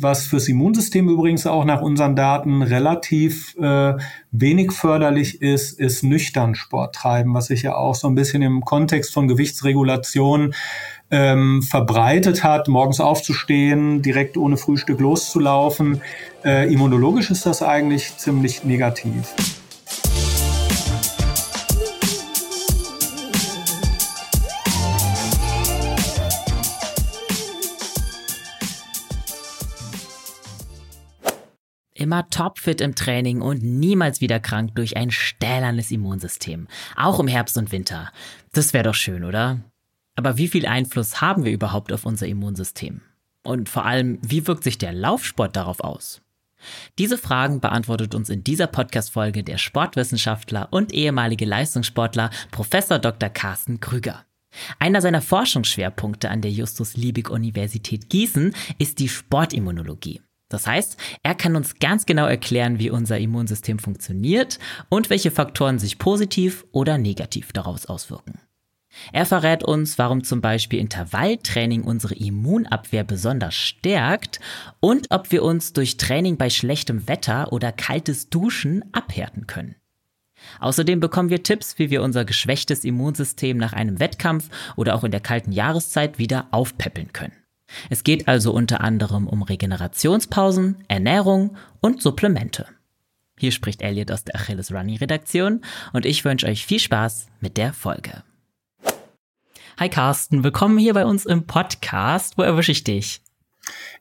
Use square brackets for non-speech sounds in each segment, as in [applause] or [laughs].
Was fürs Immunsystem übrigens auch nach unseren Daten relativ äh, wenig förderlich ist, ist nüchtern Sport treiben, was sich ja auch so ein bisschen im Kontext von Gewichtsregulation ähm, verbreitet hat, morgens aufzustehen, direkt ohne Frühstück loszulaufen. Äh, immunologisch ist das eigentlich ziemlich negativ. Immer topfit im Training und niemals wieder krank durch ein stählernes Immunsystem. Auch im Herbst und Winter. Das wäre doch schön, oder? Aber wie viel Einfluss haben wir überhaupt auf unser Immunsystem? Und vor allem, wie wirkt sich der Laufsport darauf aus? Diese Fragen beantwortet uns in dieser Podcast-Folge der Sportwissenschaftler und ehemalige Leistungssportler Professor Dr. Carsten Krüger. Einer seiner Forschungsschwerpunkte an der Justus Liebig Universität Gießen ist die Sportimmunologie. Das heißt, er kann uns ganz genau erklären, wie unser Immunsystem funktioniert und welche Faktoren sich positiv oder negativ daraus auswirken. Er verrät uns, warum zum Beispiel Intervalltraining unsere Immunabwehr besonders stärkt und ob wir uns durch Training bei schlechtem Wetter oder kaltes Duschen abhärten können. Außerdem bekommen wir Tipps, wie wir unser geschwächtes Immunsystem nach einem Wettkampf oder auch in der kalten Jahreszeit wieder aufpäppeln können. Es geht also unter anderem um Regenerationspausen, Ernährung und Supplemente. Hier spricht Elliot aus der Achilles Running Redaktion und ich wünsche euch viel Spaß mit der Folge. Hi Carsten, willkommen hier bei uns im Podcast. Wo erwische ich dich?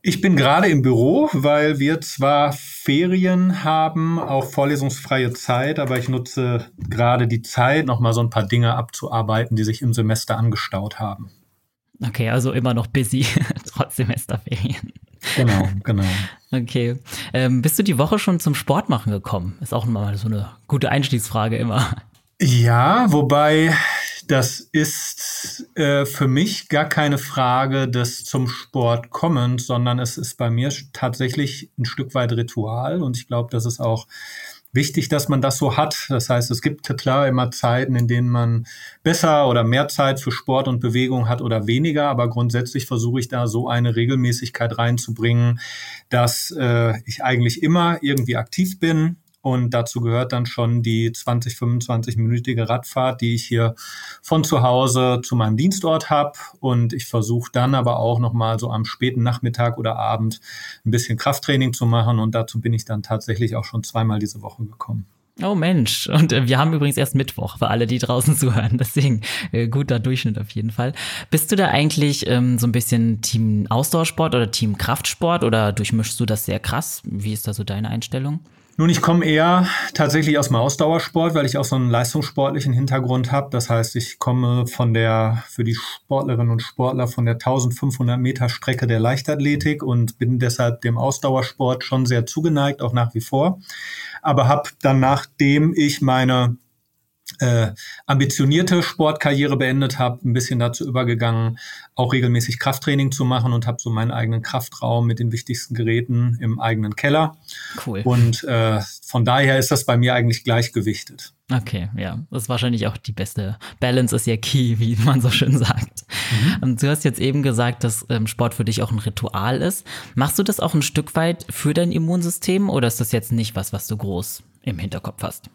Ich bin gerade im Büro, weil wir zwar Ferien haben, auch vorlesungsfreie Zeit, aber ich nutze gerade die Zeit, nochmal so ein paar Dinge abzuarbeiten, die sich im Semester angestaut haben. Okay, also immer noch busy, [laughs] trotz Semesterferien. Genau, genau. Okay. Ähm, bist du die Woche schon zum Sport machen gekommen? Ist auch mal so eine gute Einstiegsfrage immer. Ja, wobei das ist äh, für mich gar keine Frage des zum Sport kommens, sondern es ist bei mir tatsächlich ein Stück weit Ritual und ich glaube, das ist auch wichtig, dass man das so hat. Das heißt, es gibt klar immer Zeiten, in denen man besser oder mehr Zeit für Sport und Bewegung hat oder weniger, aber grundsätzlich versuche ich da so eine Regelmäßigkeit reinzubringen, dass äh, ich eigentlich immer irgendwie aktiv bin, und dazu gehört dann schon die 20, 25-minütige Radfahrt, die ich hier von zu Hause zu meinem Dienstort habe. Und ich versuche dann aber auch nochmal so am späten Nachmittag oder Abend ein bisschen Krafttraining zu machen. Und dazu bin ich dann tatsächlich auch schon zweimal diese Woche gekommen. Oh Mensch, und äh, wir haben übrigens erst Mittwoch für alle, die draußen [laughs] zuhören. Deswegen äh, guter Durchschnitt auf jeden Fall. Bist du da eigentlich ähm, so ein bisschen Team Ausdauersport oder Team Kraftsport oder durchmischst du das sehr krass? Wie ist da so deine Einstellung? Nun, ich komme eher tatsächlich aus dem Ausdauersport, weil ich auch so einen leistungssportlichen Hintergrund habe. Das heißt, ich komme von der, für die Sportlerinnen und Sportler von der 1500 Meter Strecke der Leichtathletik und bin deshalb dem Ausdauersport schon sehr zugeneigt, auch nach wie vor. Aber habe dann, nachdem ich meine äh, ambitionierte Sportkarriere beendet habe, ein bisschen dazu übergegangen, auch regelmäßig Krafttraining zu machen und habe so meinen eigenen Kraftraum mit den wichtigsten Geräten im eigenen Keller. Cool. Und äh, von daher ist das bei mir eigentlich gleichgewichtet. Okay, ja, das ist wahrscheinlich auch die beste Balance ist ja key, [laughs] wie man so schön sagt. Mhm. Du hast jetzt eben gesagt, dass ähm, Sport für dich auch ein Ritual ist. Machst du das auch ein Stück weit für dein Immunsystem oder ist das jetzt nicht was, was du groß im Hinterkopf hast?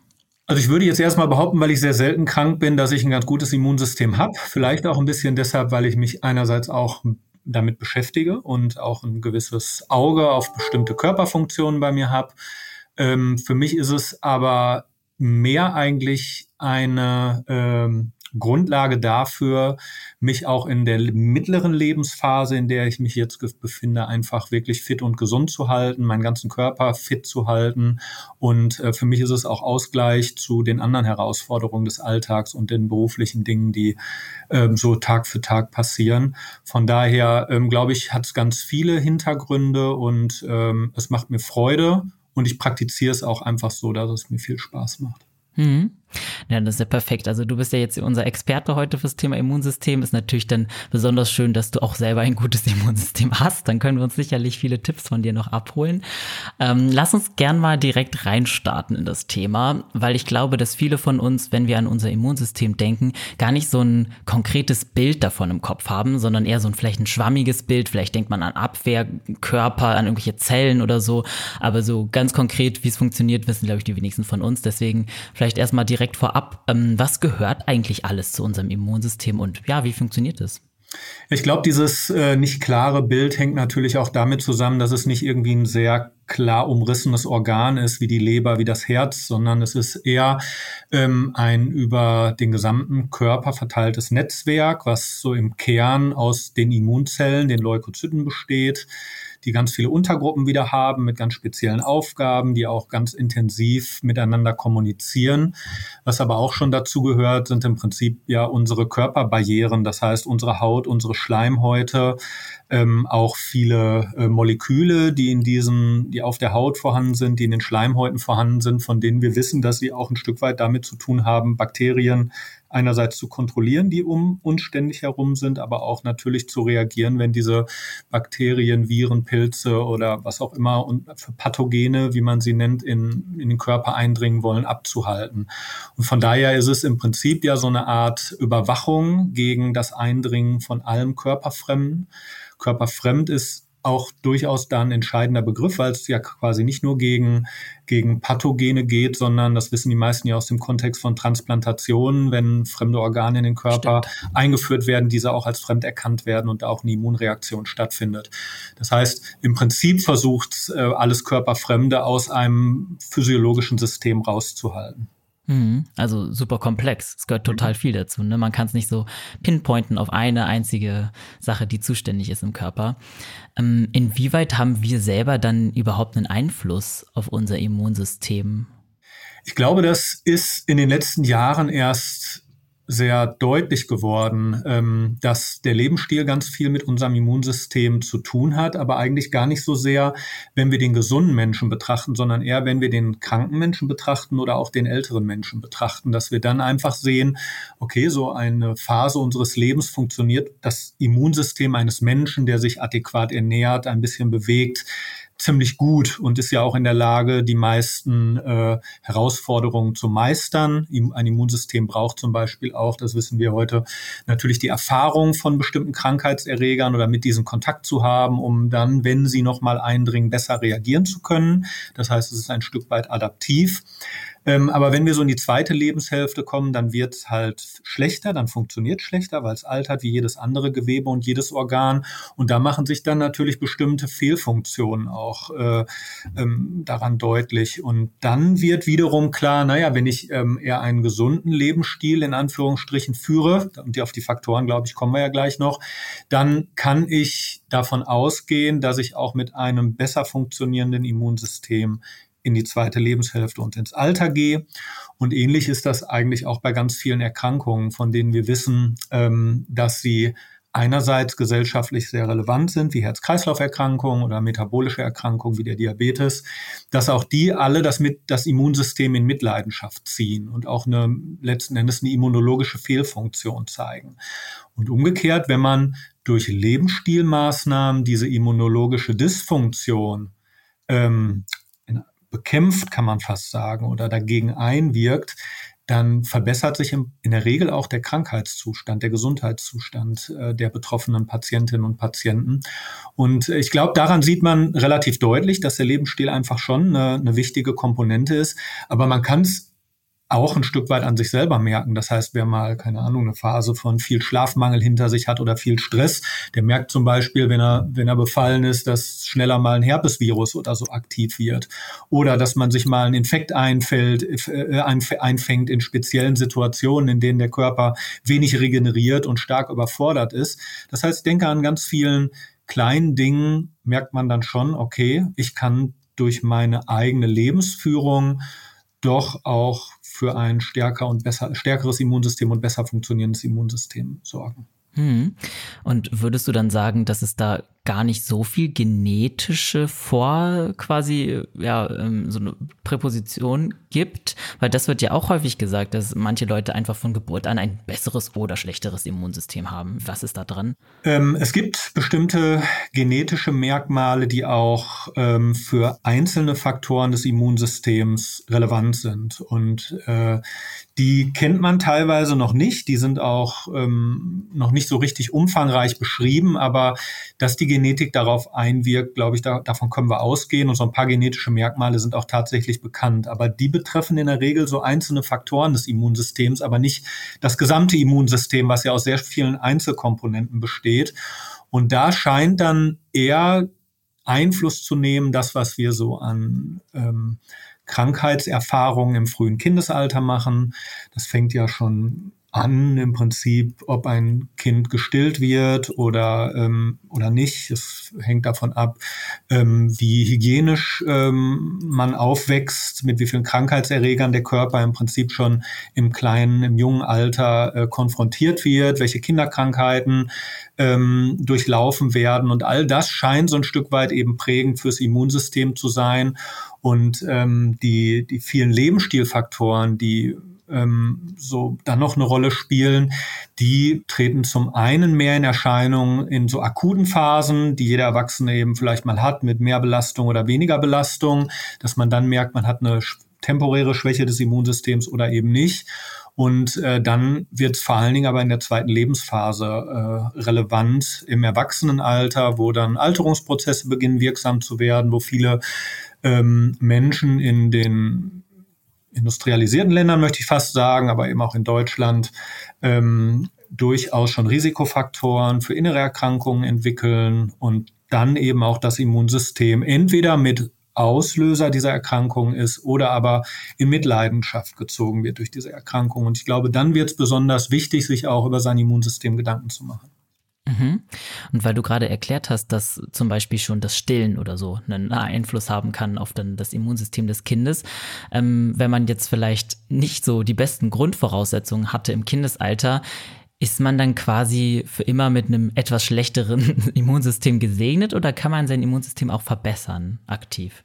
Also ich würde jetzt erstmal behaupten, weil ich sehr selten krank bin, dass ich ein ganz gutes Immunsystem habe. Vielleicht auch ein bisschen deshalb, weil ich mich einerseits auch damit beschäftige und auch ein gewisses Auge auf bestimmte Körperfunktionen bei mir habe. Ähm, für mich ist es aber mehr eigentlich eine ähm, Grundlage dafür, mich auch in der mittleren Lebensphase, in der ich mich jetzt befinde, einfach wirklich fit und gesund zu halten, meinen ganzen Körper fit zu halten. Und äh, für mich ist es auch Ausgleich zu den anderen Herausforderungen des Alltags und den beruflichen Dingen, die ähm, so Tag für Tag passieren. Von daher, ähm, glaube ich, hat es ganz viele Hintergründe und ähm, es macht mir Freude und ich praktiziere es auch einfach so, dass es mir viel Spaß macht. Mhm. Ja, das ist ja perfekt. Also du bist ja jetzt unser Experte heute fürs Thema Immunsystem. Ist natürlich dann besonders schön, dass du auch selber ein gutes [laughs] Immunsystem hast. Dann können wir uns sicherlich viele Tipps von dir noch abholen. Ähm, lass uns gern mal direkt reinstarten in das Thema, weil ich glaube, dass viele von uns, wenn wir an unser Immunsystem denken, gar nicht so ein konkretes Bild davon im Kopf haben, sondern eher so ein vielleicht ein schwammiges Bild. Vielleicht denkt man an Abwehrkörper, an irgendwelche Zellen oder so. Aber so ganz konkret, wie es funktioniert, wissen, glaube ich, die wenigsten von uns. Deswegen vielleicht erstmal direkt direkt vorab, ähm, was gehört eigentlich alles zu unserem Immunsystem und ja, wie funktioniert es? Ich glaube, dieses äh, nicht klare Bild hängt natürlich auch damit zusammen, dass es nicht irgendwie ein sehr klar umrissenes Organ ist, wie die Leber, wie das Herz, sondern es ist eher ähm, ein über den gesamten Körper verteiltes Netzwerk, was so im Kern aus den Immunzellen, den Leukozyten besteht die ganz viele Untergruppen wieder haben mit ganz speziellen Aufgaben, die auch ganz intensiv miteinander kommunizieren. Was aber auch schon dazu gehört, sind im Prinzip ja unsere Körperbarrieren, das heißt unsere Haut, unsere Schleimhäute, ähm, auch viele äh, Moleküle, die in diesen, die auf der Haut vorhanden sind, die in den Schleimhäuten vorhanden sind, von denen wir wissen, dass sie auch ein Stück weit damit zu tun haben, Bakterien einerseits zu kontrollieren, die um uns ständig herum sind, aber auch natürlich zu reagieren, wenn diese Bakterien, Viren, Pilze oder was auch immer und für Pathogene, wie man sie nennt, in, in den Körper eindringen wollen, abzuhalten. Und von daher ist es im Prinzip ja so eine Art Überwachung gegen das Eindringen von allem Körperfremden. Körperfremd ist auch durchaus da ein entscheidender Begriff, weil es ja quasi nicht nur gegen, gegen Pathogene geht, sondern das wissen die meisten ja aus dem Kontext von Transplantationen, wenn fremde Organe in den Körper Stimmt. eingeführt werden, diese auch als fremd erkannt werden und da auch eine Immunreaktion stattfindet. Das heißt, im Prinzip versucht äh, alles Körperfremde aus einem physiologischen System rauszuhalten. Mhm. Also super komplex. Es gehört total viel dazu. Ne? Man kann es nicht so pinpointen auf eine einzige Sache, die zuständig ist im Körper. Ähm, inwieweit haben wir selber dann überhaupt einen Einfluss auf unser Immunsystem? Ich glaube, das ist in den letzten Jahren erst sehr deutlich geworden, ähm, dass der Lebensstil ganz viel mit unserem Immunsystem zu tun hat, aber eigentlich gar nicht so sehr, wenn wir den gesunden Menschen betrachten, sondern eher, wenn wir den kranken Menschen betrachten oder auch den älteren Menschen betrachten, dass wir dann einfach sehen, okay, so eine Phase unseres Lebens funktioniert das Immunsystem eines Menschen, der sich adäquat ernährt, ein bisschen bewegt, ziemlich gut und ist ja auch in der Lage, die meisten äh, Herausforderungen zu meistern. Ein Immunsystem braucht zum Beispiel auch, das wissen wir heute, natürlich die Erfahrung von bestimmten Krankheitserregern oder mit diesen Kontakt zu haben, um dann, wenn sie nochmal eindringen, besser reagieren zu können. Das heißt, es ist ein Stück weit adaptiv. Ähm, aber wenn wir so in die zweite Lebenshälfte kommen, dann wird es halt schlechter, dann funktioniert schlechter, weil es altert wie jedes andere Gewebe und jedes Organ. Und da machen sich dann natürlich bestimmte Fehlfunktionen auch äh, ähm, daran deutlich. Und dann wird wiederum klar, naja, wenn ich ähm, eher einen gesunden Lebensstil in Anführungsstrichen führe, und auf die Faktoren, glaube ich, kommen wir ja gleich noch, dann kann ich davon ausgehen, dass ich auch mit einem besser funktionierenden Immunsystem in die zweite Lebenshälfte und ins Alter gehe. Und ähnlich ist das eigentlich auch bei ganz vielen Erkrankungen, von denen wir wissen, ähm, dass sie einerseits gesellschaftlich sehr relevant sind, wie Herz-Kreislauf-Erkrankungen oder metabolische Erkrankungen wie der Diabetes, dass auch die alle das, mit, das Immunsystem in Mitleidenschaft ziehen und auch eine, letzten Endes eine immunologische Fehlfunktion zeigen. Und umgekehrt, wenn man durch Lebensstilmaßnahmen diese immunologische Dysfunktion ähm, bekämpft, kann man fast sagen, oder dagegen einwirkt, dann verbessert sich in der Regel auch der Krankheitszustand, der Gesundheitszustand äh, der betroffenen Patientinnen und Patienten. Und ich glaube, daran sieht man relativ deutlich, dass der Lebensstil einfach schon eine, eine wichtige Komponente ist. Aber man kann es auch ein Stück weit an sich selber merken. Das heißt, wer mal, keine Ahnung, eine Phase von viel Schlafmangel hinter sich hat oder viel Stress, der merkt zum Beispiel, wenn er, wenn er befallen ist, dass schneller mal ein Herpesvirus oder so aktiv wird. Oder dass man sich mal ein Infekt einfällt, äh, einfängt in speziellen Situationen, in denen der Körper wenig regeneriert und stark überfordert ist. Das heißt, ich denke an ganz vielen kleinen Dingen merkt man dann schon, okay, ich kann durch meine eigene Lebensführung doch auch für ein stärker und besser, stärkeres Immunsystem und besser funktionierendes Immunsystem sorgen. Hm. Und würdest du dann sagen, dass es da gar nicht so viel genetische Vor quasi ja ähm, so eine Präposition gibt, weil das wird ja auch häufig gesagt, dass manche Leute einfach von Geburt an ein besseres oder schlechteres Immunsystem haben. Was ist da dran? Ähm, es gibt bestimmte genetische Merkmale, die auch ähm, für einzelne Faktoren des Immunsystems relevant sind und äh, die kennt man teilweise noch nicht. Die sind auch ähm, noch nicht so richtig umfangreich beschrieben, aber dass die Genetik darauf einwirkt, glaube ich, da, davon können wir ausgehen. Und so ein paar genetische Merkmale sind auch tatsächlich bekannt. Aber die betreffen in der Regel so einzelne Faktoren des Immunsystems, aber nicht das gesamte Immunsystem, was ja aus sehr vielen Einzelkomponenten besteht. Und da scheint dann eher Einfluss zu nehmen, das, was wir so an ähm, Krankheitserfahrungen im frühen Kindesalter machen. Das fängt ja schon an im Prinzip, ob ein Kind gestillt wird oder, ähm, oder nicht. Es hängt davon ab, ähm, wie hygienisch ähm, man aufwächst, mit wie vielen Krankheitserregern der Körper im Prinzip schon im kleinen, im jungen Alter äh, konfrontiert wird, welche Kinderkrankheiten ähm, durchlaufen werden. Und all das scheint so ein Stück weit eben prägend fürs Immunsystem zu sein. Und ähm, die, die vielen Lebensstilfaktoren, die ähm, so dann noch eine Rolle spielen, die treten zum einen mehr in Erscheinung in so akuten Phasen, die jeder Erwachsene eben vielleicht mal hat, mit mehr Belastung oder weniger Belastung, dass man dann merkt, man hat eine temporäre Schwäche des Immunsystems oder eben nicht. Und äh, dann wird es vor allen Dingen aber in der zweiten Lebensphase äh, relevant im Erwachsenenalter, wo dann Alterungsprozesse beginnen wirksam zu werden, wo viele ähm, Menschen in den industrialisierten Ländern, möchte ich fast sagen, aber eben auch in Deutschland, ähm, durchaus schon Risikofaktoren für innere Erkrankungen entwickeln und dann eben auch das Immunsystem entweder mit Auslöser dieser Erkrankung ist oder aber in Mitleidenschaft gezogen wird durch diese Erkrankung. Und ich glaube, dann wird es besonders wichtig, sich auch über sein Immunsystem Gedanken zu machen. Mhm. Und weil du gerade erklärt hast, dass zum Beispiel schon das Stillen oder so einen Einfluss haben kann auf dann das Immunsystem des Kindes, ähm, wenn man jetzt vielleicht nicht so die besten Grundvoraussetzungen hatte im Kindesalter, ist man dann quasi für immer mit einem etwas schlechteren [laughs] Immunsystem gesegnet oder kann man sein Immunsystem auch verbessern aktiv?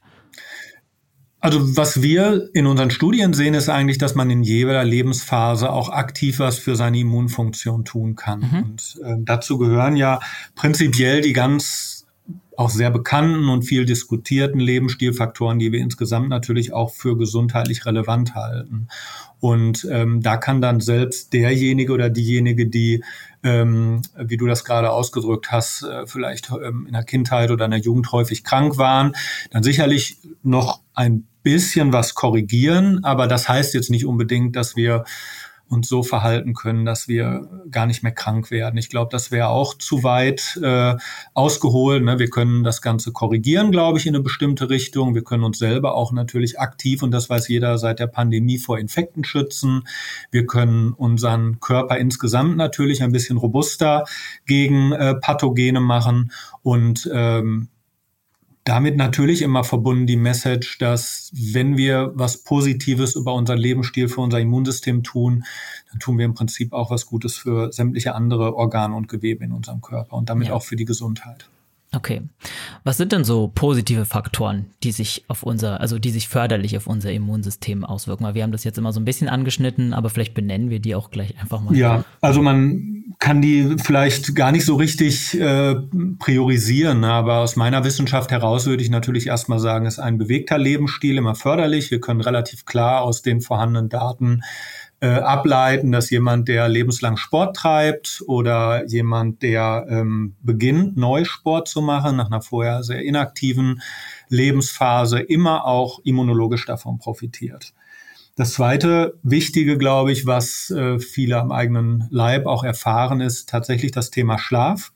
Also was wir in unseren Studien sehen, ist eigentlich, dass man in jeder Lebensphase auch aktiv was für seine Immunfunktion tun kann. Mhm. Und äh, dazu gehören ja prinzipiell die ganz auch sehr bekannten und viel diskutierten Lebensstilfaktoren, die wir insgesamt natürlich auch für gesundheitlich relevant halten. Und ähm, da kann dann selbst derjenige oder diejenige, die, ähm, wie du das gerade ausgedrückt hast, äh, vielleicht ähm, in der Kindheit oder in der Jugend häufig krank waren, dann sicherlich noch ein bisschen was korrigieren. Aber das heißt jetzt nicht unbedingt, dass wir uns so verhalten können, dass wir gar nicht mehr krank werden. Ich glaube, das wäre auch zu weit äh, ausgeholt. Ne? Wir können das Ganze korrigieren, glaube ich, in eine bestimmte Richtung. Wir können uns selber auch natürlich aktiv, und das weiß jeder seit der Pandemie, vor Infekten schützen. Wir können unseren Körper insgesamt natürlich ein bisschen robuster gegen äh, Pathogene machen. Und ähm, damit natürlich immer verbunden die Message, dass wenn wir was Positives über unseren Lebensstil für unser Immunsystem tun, dann tun wir im Prinzip auch was Gutes für sämtliche andere Organe und Gewebe in unserem Körper und damit ja. auch für die Gesundheit. Okay. Was sind denn so positive Faktoren, die sich auf unser, also die sich förderlich auf unser Immunsystem auswirken? Weil wir haben das jetzt immer so ein bisschen angeschnitten, aber vielleicht benennen wir die auch gleich einfach mal. Ja, also man kann die vielleicht gar nicht so richtig äh, priorisieren, aber aus meiner Wissenschaft heraus würde ich natürlich erstmal sagen, ist ein bewegter Lebensstil immer förderlich. Wir können relativ klar aus den vorhandenen Daten äh, ableiten, dass jemand, der lebenslang Sport treibt oder jemand, der ähm, beginnt, neu Sport zu machen, nach einer vorher sehr inaktiven Lebensphase, immer auch immunologisch davon profitiert. Das zweite Wichtige, glaube ich, was äh, viele am eigenen Leib auch erfahren, ist tatsächlich das Thema Schlaf.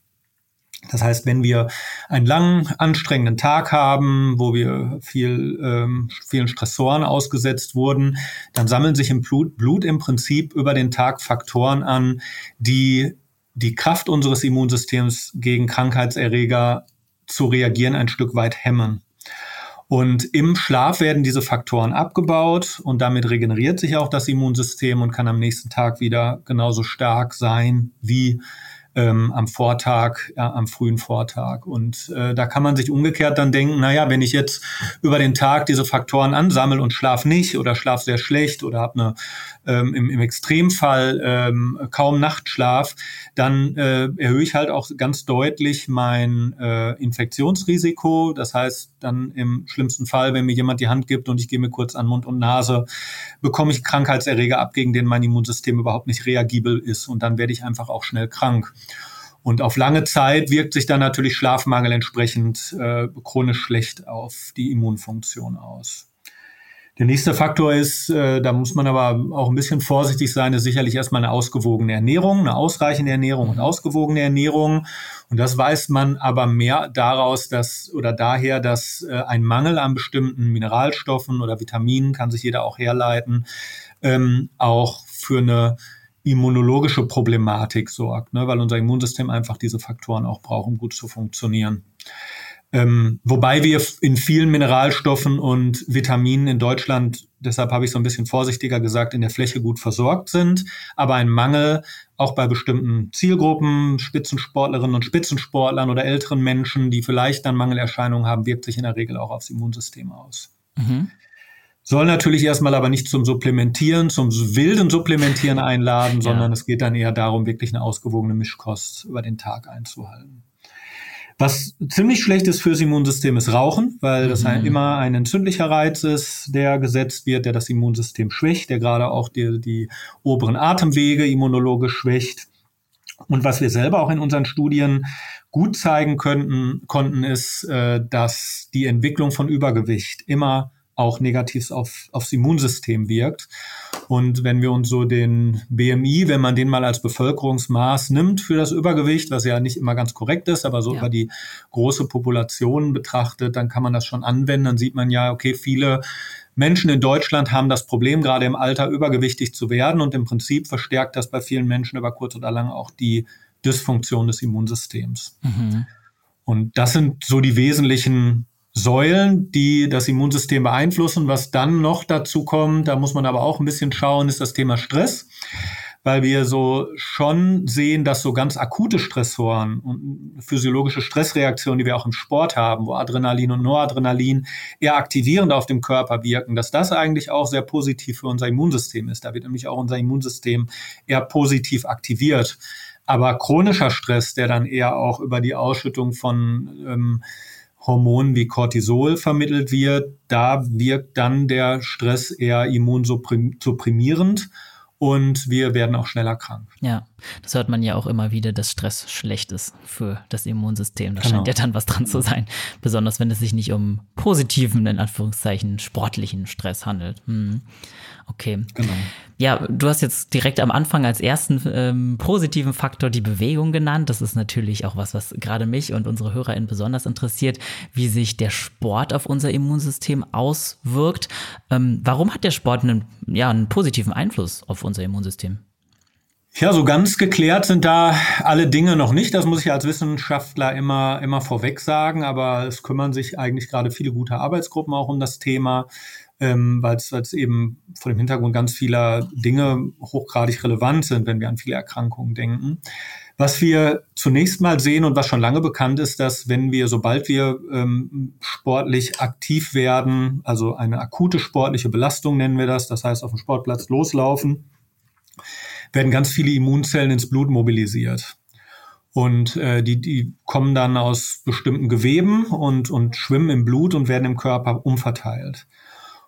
Das heißt, wenn wir einen langen, anstrengenden Tag haben, wo wir viel, ähm, vielen Stressoren ausgesetzt wurden, dann sammeln sich im Blut, Blut im Prinzip über den Tag Faktoren an, die die Kraft unseres Immunsystems gegen Krankheitserreger zu reagieren ein Stück weit hemmen. Und im Schlaf werden diese Faktoren abgebaut und damit regeneriert sich auch das Immunsystem und kann am nächsten Tag wieder genauso stark sein wie ähm, am Vortag, ja, am frühen Vortag. Und äh, da kann man sich umgekehrt dann denken, naja, wenn ich jetzt über den Tag diese Faktoren ansammle und schlaf nicht oder schlaf sehr schlecht oder habe eine ähm, im, im Extremfall ähm, kaum Nachtschlaf, dann äh, erhöhe ich halt auch ganz deutlich mein äh, Infektionsrisiko. Das heißt, dann im schlimmsten Fall, wenn mir jemand die Hand gibt und ich gehe mir kurz an Mund und Nase, bekomme ich Krankheitserreger ab, gegen den mein Immunsystem überhaupt nicht reagibel ist. Und dann werde ich einfach auch schnell krank. Und auf lange Zeit wirkt sich dann natürlich Schlafmangel entsprechend äh, chronisch schlecht auf die Immunfunktion aus. Der nächste Faktor ist, äh, da muss man aber auch ein bisschen vorsichtig sein, ist sicherlich erstmal eine ausgewogene Ernährung, eine ausreichende Ernährung und ausgewogene Ernährung. Und das weiß man aber mehr daraus, dass oder daher, dass äh, ein Mangel an bestimmten Mineralstoffen oder Vitaminen, kann sich jeder auch herleiten, ähm, auch für eine immunologische Problematik sorgt, ne, weil unser Immunsystem einfach diese Faktoren auch braucht, um gut zu funktionieren. Ähm, wobei wir in vielen Mineralstoffen und Vitaminen in Deutschland, deshalb habe ich so ein bisschen vorsichtiger gesagt, in der Fläche gut versorgt sind, aber ein Mangel auch bei bestimmten Zielgruppen, Spitzensportlerinnen und Spitzensportlern oder älteren Menschen, die vielleicht dann Mangelerscheinungen haben, wirkt sich in der Regel auch aufs Immunsystem aus. Mhm. Soll natürlich erstmal aber nicht zum Supplementieren, zum wilden Supplementieren einladen, sondern ja. es geht dann eher darum, wirklich eine ausgewogene Mischkost über den Tag einzuhalten. Was ziemlich schlecht ist fürs Immunsystem ist Rauchen, weil das mhm. immer ein entzündlicher Reiz ist, der gesetzt wird, der das Immunsystem schwächt, der gerade auch die, die oberen Atemwege immunologisch schwächt. Und was wir selber auch in unseren Studien gut zeigen könnten, konnten, ist, äh, dass die Entwicklung von Übergewicht immer auch negativ auf, aufs Immunsystem wirkt. Und wenn wir uns so den BMI, wenn man den mal als Bevölkerungsmaß nimmt für das Übergewicht, was ja nicht immer ganz korrekt ist, aber so ja. über die große Population betrachtet, dann kann man das schon anwenden. Dann sieht man ja, okay, viele Menschen in Deutschland haben das Problem, gerade im Alter übergewichtig zu werden. Und im Prinzip verstärkt das bei vielen Menschen über kurz oder lang auch die Dysfunktion des Immunsystems. Mhm. Und das sind so die wesentlichen Säulen, die das Immunsystem beeinflussen. Was dann noch dazu kommt, da muss man aber auch ein bisschen schauen, ist das Thema Stress, weil wir so schon sehen, dass so ganz akute Stressoren und physiologische Stressreaktionen, die wir auch im Sport haben, wo Adrenalin und Noradrenalin eher aktivierend auf dem Körper wirken, dass das eigentlich auch sehr positiv für unser Immunsystem ist. Da wird nämlich auch unser Immunsystem eher positiv aktiviert. Aber chronischer Stress, der dann eher auch über die Ausschüttung von ähm, Hormonen wie Cortisol vermittelt wird, da wirkt dann der Stress eher immunsupprimierend und wir werden auch schneller krank. Ja, das hört man ja auch immer wieder, dass Stress schlecht ist für das Immunsystem. Da genau. scheint ja dann was dran zu sein. Besonders wenn es sich nicht um positiven, in Anführungszeichen, sportlichen Stress handelt. Hm. Okay. Genau. Ja, du hast jetzt direkt am Anfang als ersten ähm, positiven Faktor die Bewegung genannt. Das ist natürlich auch was, was gerade mich und unsere HörerInnen besonders interessiert, wie sich der Sport auf unser Immunsystem auswirkt. Ähm, warum hat der Sport einen, ja, einen positiven Einfluss auf unser Immunsystem? Ja, so ganz geklärt sind da alle Dinge noch nicht. Das muss ich als Wissenschaftler immer, immer vorweg sagen. Aber es kümmern sich eigentlich gerade viele gute Arbeitsgruppen auch um das Thema ähm, weil es eben vor dem Hintergrund ganz vieler Dinge hochgradig relevant sind, wenn wir an viele Erkrankungen denken. Was wir zunächst mal sehen und was schon lange bekannt ist, dass wenn wir, sobald wir ähm, sportlich aktiv werden, also eine akute sportliche Belastung nennen wir das, das heißt auf dem Sportplatz loslaufen, werden ganz viele Immunzellen ins Blut mobilisiert. Und äh, die, die kommen dann aus bestimmten Geweben und, und schwimmen im Blut und werden im Körper umverteilt.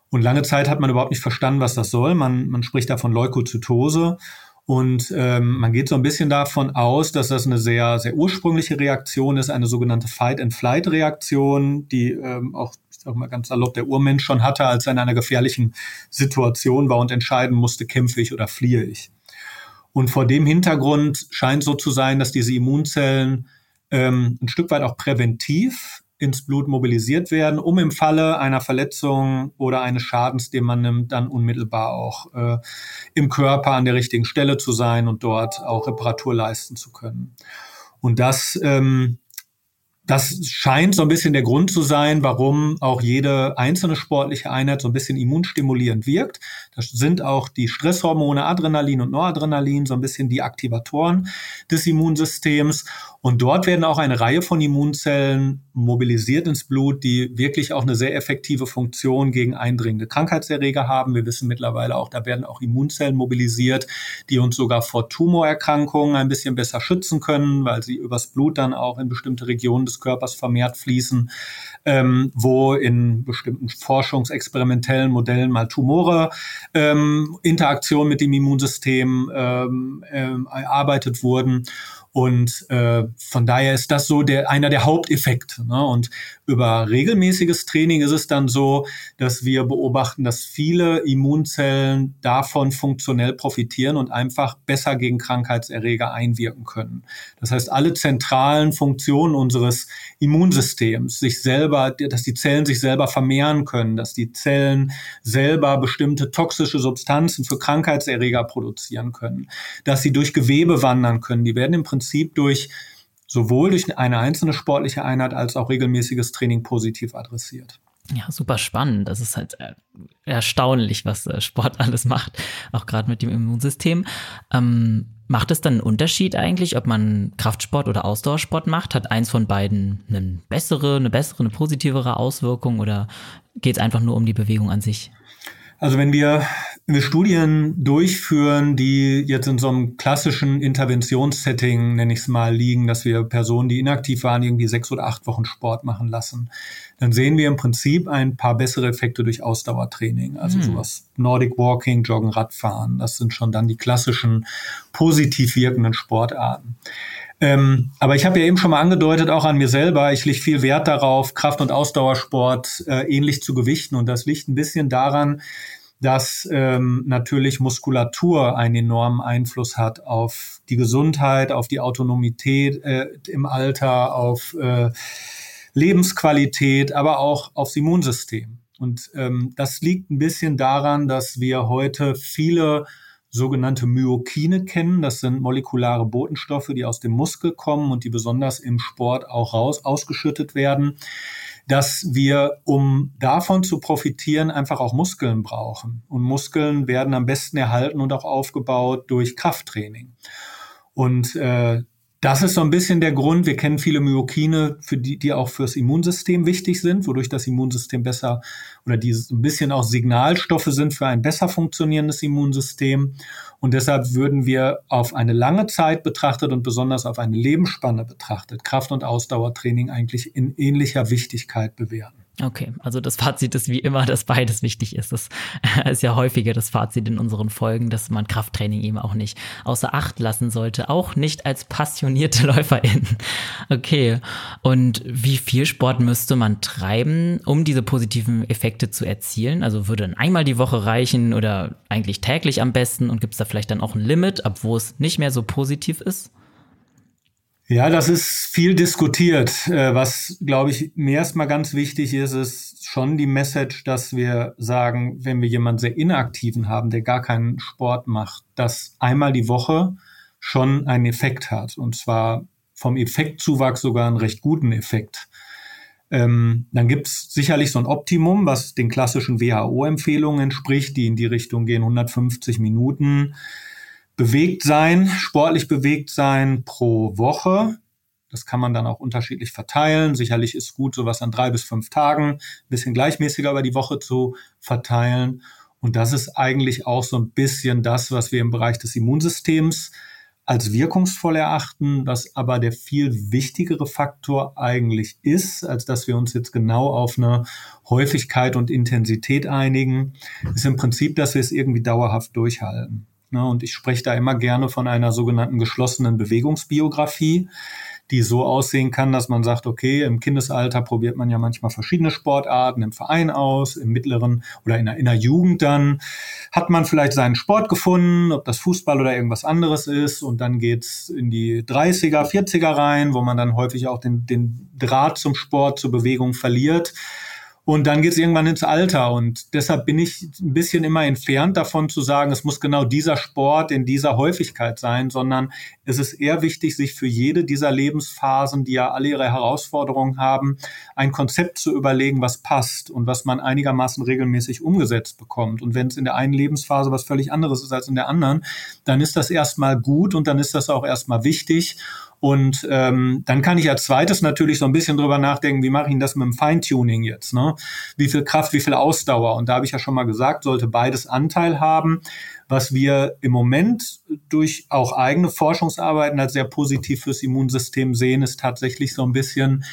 Und lange Zeit hat man überhaupt nicht verstanden, was das soll. Man, man spricht da von Leukozytose. Und ähm, man geht so ein bisschen davon aus, dass das eine sehr, sehr ursprüngliche Reaktion ist, eine sogenannte Fight-and-Flight-Reaktion, die ähm, auch, ich sag mal ganz salopp, der Urmensch schon hatte, als er in einer gefährlichen Situation war und entscheiden musste, kämpfe ich oder fliehe ich. Und vor dem Hintergrund scheint so zu sein, dass diese Immunzellen ähm, ein Stück weit auch präventiv ins Blut mobilisiert werden, um im Falle einer Verletzung oder eines Schadens, den man nimmt, dann unmittelbar auch äh, im Körper an der richtigen Stelle zu sein und dort auch Reparatur leisten zu können. Und das ähm, das scheint so ein bisschen der Grund zu sein, warum auch jede einzelne sportliche Einheit so ein bisschen immunstimulierend wirkt. Das sind auch die Stresshormone Adrenalin und Noradrenalin so ein bisschen die Aktivatoren des Immunsystems. Und dort werden auch eine Reihe von Immunzellen mobilisiert ins Blut, die wirklich auch eine sehr effektive Funktion gegen eindringende Krankheitserreger haben. Wir wissen mittlerweile auch, da werden auch Immunzellen mobilisiert, die uns sogar vor Tumorerkrankungen ein bisschen besser schützen können, weil sie übers Blut dann auch in bestimmte Regionen des Körpers vermehrt fließen, ähm, wo in bestimmten forschungsexperimentellen Modellen mal Tumore ähm, Interaktion mit dem Immunsystem ähm, ähm, erarbeitet wurden. Und äh, von daher ist das so der, einer der Haupteffekte. Ne? Und über regelmäßiges Training ist es dann so, dass wir beobachten, dass viele Immunzellen davon funktionell profitieren und einfach besser gegen Krankheitserreger einwirken können. Das heißt, alle zentralen Funktionen unseres Immunsystems, sich selber, dass die Zellen sich selber vermehren können, dass die Zellen selber bestimmte toxische Substanzen für Krankheitserreger produzieren können, dass sie durch Gewebe wandern können, die werden im Prinzip durch sowohl durch eine einzelne sportliche Einheit als auch regelmäßiges Training positiv adressiert. Ja, super spannend. Das ist halt äh, erstaunlich, was äh, Sport [laughs] alles macht, auch gerade mit dem Immunsystem. Ähm, macht es dann einen Unterschied eigentlich, ob man Kraftsport oder Ausdauersport macht? Hat eins von beiden eine bessere, eine bessere, eine positivere Auswirkung oder geht es einfach nur um die Bewegung an sich? Also wenn wir, wenn wir Studien durchführen, die jetzt in so einem klassischen Interventionssetting, nenne ich es mal, liegen, dass wir Personen, die inaktiv waren, irgendwie sechs oder acht Wochen Sport machen lassen, dann sehen wir im Prinzip ein paar bessere Effekte durch Ausdauertraining. Also hm. sowas Nordic Walking, Joggen, Radfahren. Das sind schon dann die klassischen positiv wirkenden Sportarten. Ähm, aber ich habe ja eben schon mal angedeutet, auch an mir selber, ich lege viel Wert darauf, Kraft- und Ausdauersport äh, ähnlich zu gewichten. Und das liegt ein bisschen daran, dass ähm, natürlich Muskulatur einen enormen Einfluss hat auf die Gesundheit, auf die Autonomität äh, im Alter, auf äh, Lebensqualität, aber auch aufs Immunsystem. Und ähm, das liegt ein bisschen daran, dass wir heute viele sogenannte Myokine kennen. Das sind molekulare Botenstoffe, die aus dem Muskel kommen und die besonders im Sport auch raus ausgeschüttet werden, dass wir, um davon zu profitieren, einfach auch Muskeln brauchen. Und Muskeln werden am besten erhalten und auch aufgebaut durch Krafttraining. Und äh, das ist so ein bisschen der Grund. Wir kennen viele Myokine, für die, die auch fürs Immunsystem wichtig sind, wodurch das Immunsystem besser oder die ein bisschen auch Signalstoffe sind für ein besser funktionierendes Immunsystem. Und deshalb würden wir auf eine lange Zeit betrachtet und besonders auf eine Lebensspanne betrachtet Kraft- und Ausdauertraining eigentlich in ähnlicher Wichtigkeit bewerten. Okay, also das Fazit ist wie immer, dass beides wichtig ist. Das ist ja häufiger das Fazit in unseren Folgen, dass man Krafttraining eben auch nicht außer Acht lassen sollte, auch nicht als passionierte [laughs] Läuferin. Okay, und wie viel Sport müsste man treiben, um diese positiven Effekte zu erzielen? Also würde dann einmal die Woche reichen oder eigentlich täglich am besten? Und gibt es da vielleicht dann auch ein Limit, ab wo es nicht mehr so positiv ist? Ja, das ist viel diskutiert. Äh, was, glaube ich, mir erstmal ganz wichtig ist, ist schon die Message, dass wir sagen, wenn wir jemanden sehr inaktiven haben, der gar keinen Sport macht, dass einmal die Woche schon einen Effekt hat. Und zwar vom Effektzuwachs sogar einen recht guten Effekt. Ähm, dann gibt's sicherlich so ein Optimum, was den klassischen WHO-Empfehlungen entspricht, die in die Richtung gehen, 150 Minuten bewegt sein, sportlich bewegt sein pro Woche. Das kann man dann auch unterschiedlich verteilen. Sicherlich ist gut, sowas an drei bis fünf Tagen, ein bisschen gleichmäßiger über die Woche zu verteilen. Und das ist eigentlich auch so ein bisschen das, was wir im Bereich des Immunsystems als wirkungsvoll erachten, was aber der viel wichtigere Faktor eigentlich ist, als dass wir uns jetzt genau auf eine Häufigkeit und Intensität einigen, ist im Prinzip, dass wir es irgendwie dauerhaft durchhalten. Ne? Und ich spreche da immer gerne von einer sogenannten geschlossenen Bewegungsbiografie, die so aussehen kann, dass man sagt, okay, im Kindesalter probiert man ja manchmal verschiedene Sportarten im Verein aus, im mittleren oder in der, in der Jugend dann hat man vielleicht seinen Sport gefunden, ob das Fußball oder irgendwas anderes ist und dann geht's in die 30er, 40er rein, wo man dann häufig auch den, den Draht zum Sport, zur Bewegung verliert. Und dann geht es irgendwann ins Alter. Und deshalb bin ich ein bisschen immer entfernt davon zu sagen, es muss genau dieser Sport in dieser Häufigkeit sein, sondern es ist eher wichtig, sich für jede dieser Lebensphasen, die ja alle ihre Herausforderungen haben, ein Konzept zu überlegen, was passt und was man einigermaßen regelmäßig umgesetzt bekommt. Und wenn es in der einen Lebensphase was völlig anderes ist als in der anderen, dann ist das erstmal gut und dann ist das auch erstmal wichtig. Und ähm, dann kann ich als zweites natürlich so ein bisschen drüber nachdenken, wie mache ich das mit dem Feintuning jetzt? Ne? Wie viel Kraft, wie viel Ausdauer? Und da habe ich ja schon mal gesagt, sollte beides Anteil haben. Was wir im Moment durch auch eigene Forschungsarbeiten als sehr positiv fürs Immunsystem sehen, ist tatsächlich so ein bisschen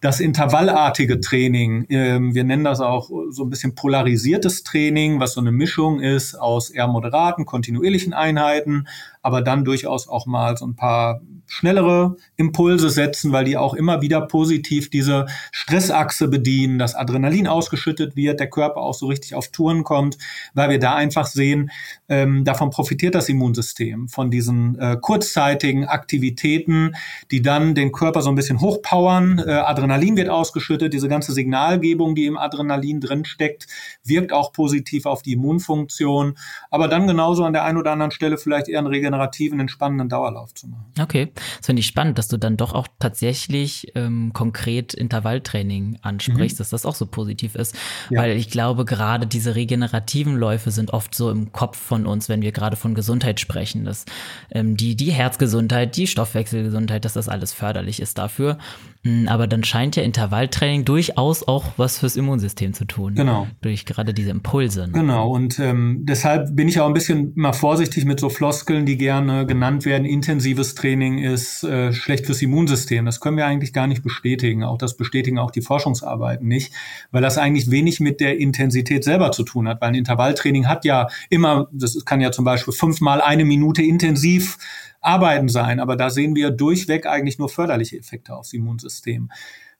das intervallartige Training, ähm, wir nennen das auch so ein bisschen polarisiertes Training, was so eine Mischung ist aus eher moderaten, kontinuierlichen Einheiten, aber dann durchaus auch mal so ein paar schnellere Impulse setzen, weil die auch immer wieder positiv diese Stressachse bedienen, dass Adrenalin ausgeschüttet wird, der Körper auch so richtig auf Touren kommt, weil wir da einfach sehen, ähm, davon profitiert das Immunsystem, von diesen äh, kurzzeitigen Aktivitäten, die dann den Körper so ein bisschen hochpowern. Äh, Adrenalin wird ausgeschüttet, diese ganze Signalgebung, die im Adrenalin drin steckt, wirkt auch positiv auf die Immunfunktion, aber dann genauso an der einen oder anderen Stelle vielleicht eher einen regenerativen, entspannenden Dauerlauf zu machen. Okay. Das finde ich spannend, dass du dann doch auch tatsächlich ähm, konkret Intervalltraining ansprichst, mhm. dass das auch so positiv ist. Ja. Weil ich glaube, gerade diese regenerativen Läufe sind oft so im Kopf von uns, wenn wir gerade von Gesundheit sprechen, dass ähm, die, die Herzgesundheit, die Stoffwechselgesundheit, dass das alles förderlich ist dafür. Hm, aber dann scheint ja Intervalltraining durchaus auch was fürs Immunsystem zu tun. Genau. Durch gerade diese Impulse. Ne? Genau. Und ähm, deshalb bin ich auch ein bisschen mal vorsichtig mit so Floskeln, die gerne genannt werden. Intensives Training ist äh, schlecht fürs Immunsystem. Das können wir eigentlich gar nicht bestätigen. Auch das bestätigen auch die Forschungsarbeiten nicht, weil das eigentlich wenig mit der Intensität selber zu tun hat. Weil ein Intervalltraining hat ja immer, das kann ja zum Beispiel fünfmal eine Minute intensiv Arbeiten sein. Aber da sehen wir durchweg eigentlich nur förderliche Effekte aufs Immunsystem.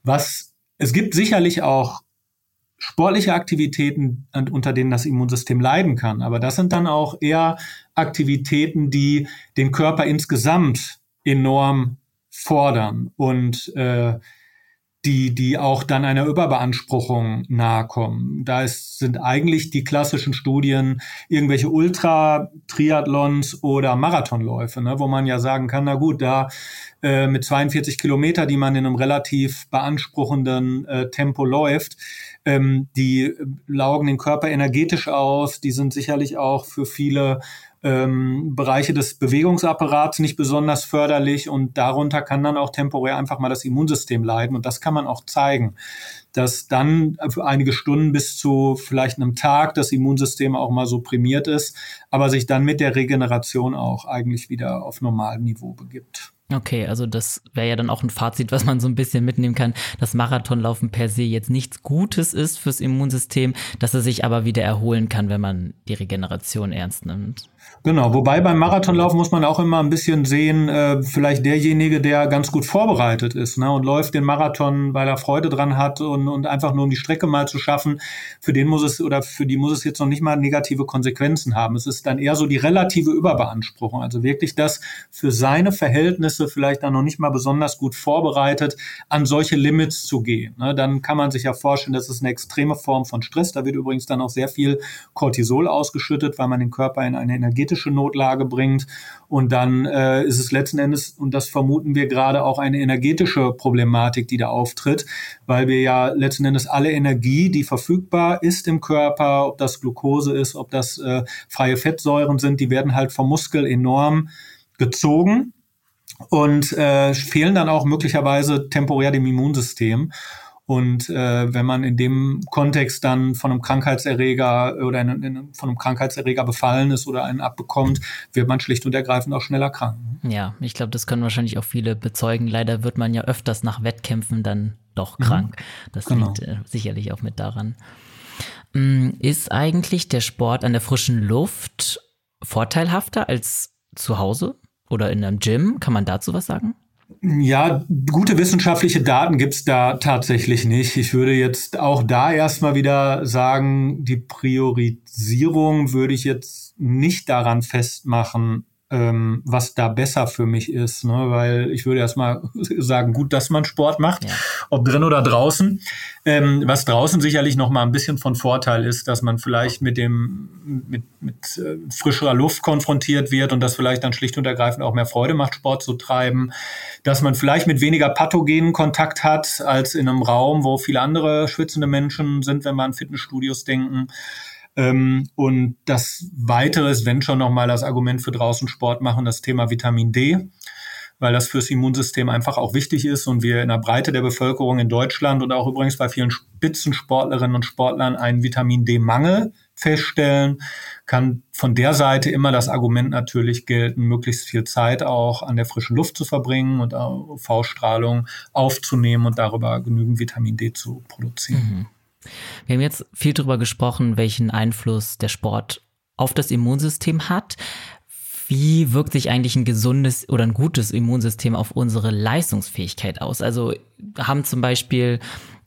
Was, es gibt sicherlich auch sportliche Aktivitäten, unter denen das Immunsystem leiden kann. Aber das sind dann auch eher Aktivitäten, die den Körper insgesamt enorm fordern und äh, die, die auch dann einer Überbeanspruchung nahe kommen. Da ist, sind eigentlich die klassischen Studien irgendwelche Ultra-Triathlons oder Marathonläufe, ne, wo man ja sagen kann, na gut, da äh, mit 42 Kilometer, die man in einem relativ beanspruchenden äh, Tempo läuft, ähm, die laugen den Körper energetisch aus, die sind sicherlich auch für viele ähm, Bereiche des Bewegungsapparats nicht besonders förderlich und darunter kann dann auch temporär einfach mal das Immunsystem leiden und das kann man auch zeigen, dass dann für einige Stunden bis zu vielleicht einem Tag das Immunsystem auch mal so prämiert ist, aber sich dann mit der Regeneration auch eigentlich wieder auf normalem Niveau begibt. Okay, also das wäre ja dann auch ein Fazit, was man so ein bisschen mitnehmen kann, dass Marathonlaufen per se jetzt nichts Gutes ist fürs Immunsystem, dass er sich aber wieder erholen kann, wenn man die Regeneration ernst nimmt. Genau, wobei beim Marathonlauf muss man auch immer ein bisschen sehen, äh, vielleicht derjenige, der ganz gut vorbereitet ist ne, und läuft den Marathon, weil er Freude dran hat und, und einfach nur um die Strecke mal zu schaffen, für den muss es oder für die muss es jetzt noch nicht mal negative Konsequenzen haben. Es ist dann eher so die relative Überbeanspruchung, also wirklich das für seine Verhältnisse vielleicht dann noch nicht mal besonders gut vorbereitet, an solche Limits zu gehen. Ne, dann kann man sich ja vorstellen, das ist eine extreme Form von Stress. Da wird übrigens dann auch sehr viel Cortisol ausgeschüttet, weil man den Körper in eine energetische Notlage bringt. Und dann äh, ist es letzten Endes, und das vermuten wir gerade, auch eine energetische Problematik, die da auftritt, weil wir ja letzten Endes alle Energie, die verfügbar ist im Körper, ob das Glucose ist, ob das äh, freie Fettsäuren sind, die werden halt vom Muskel enorm gezogen und äh, fehlen dann auch möglicherweise temporär dem Immunsystem. Und äh, wenn man in dem Kontext dann von einem Krankheitserreger oder in, in, von einem Krankheitserreger befallen ist oder einen abbekommt, wird man schlicht und ergreifend auch schneller krank. Ja, ich glaube, das können wahrscheinlich auch viele bezeugen. Leider wird man ja öfters nach Wettkämpfen dann doch mhm. krank. Mhm. Das genau. liegt äh, sicherlich auch mit daran. Mm, ist eigentlich der Sport an der frischen Luft vorteilhafter als zu Hause oder in einem Gym? Kann man dazu was sagen? Ja, gute wissenschaftliche Daten gibt's da tatsächlich nicht. Ich würde jetzt auch da erstmal wieder sagen, die Priorisierung würde ich jetzt nicht daran festmachen, ähm, was da besser für mich ist, ne? weil ich würde erstmal [laughs] sagen, gut, dass man Sport macht, ja. ob drin oder draußen. Ähm, was draußen sicherlich noch mal ein bisschen von Vorteil ist, dass man vielleicht mit dem mit, mit äh, frischerer Luft konfrontiert wird und das vielleicht dann schlicht und ergreifend auch mehr Freude macht, Sport zu treiben, dass man vielleicht mit weniger pathogenen Kontakt hat als in einem Raum, wo viele andere schwitzende Menschen sind, wenn wir an Fitnessstudios denken. Ähm, und das Weitere ist, wenn schon nochmal das Argument für draußen Sport machen, das Thema Vitamin D, weil das fürs Immunsystem einfach auch wichtig ist und wir in der Breite der Bevölkerung in Deutschland und auch übrigens bei vielen Spitzensportlerinnen und Sportlern einen Vitamin D-Mangel feststellen, kann von der Seite immer das Argument natürlich gelten, möglichst viel Zeit auch an der frischen Luft zu verbringen und UV-Strahlung aufzunehmen und darüber genügend Vitamin D zu produzieren. Mhm. Wir haben jetzt viel darüber gesprochen, welchen Einfluss der Sport auf das Immunsystem hat. Wie wirkt sich eigentlich ein gesundes oder ein gutes Immunsystem auf unsere Leistungsfähigkeit aus? Also haben zum Beispiel,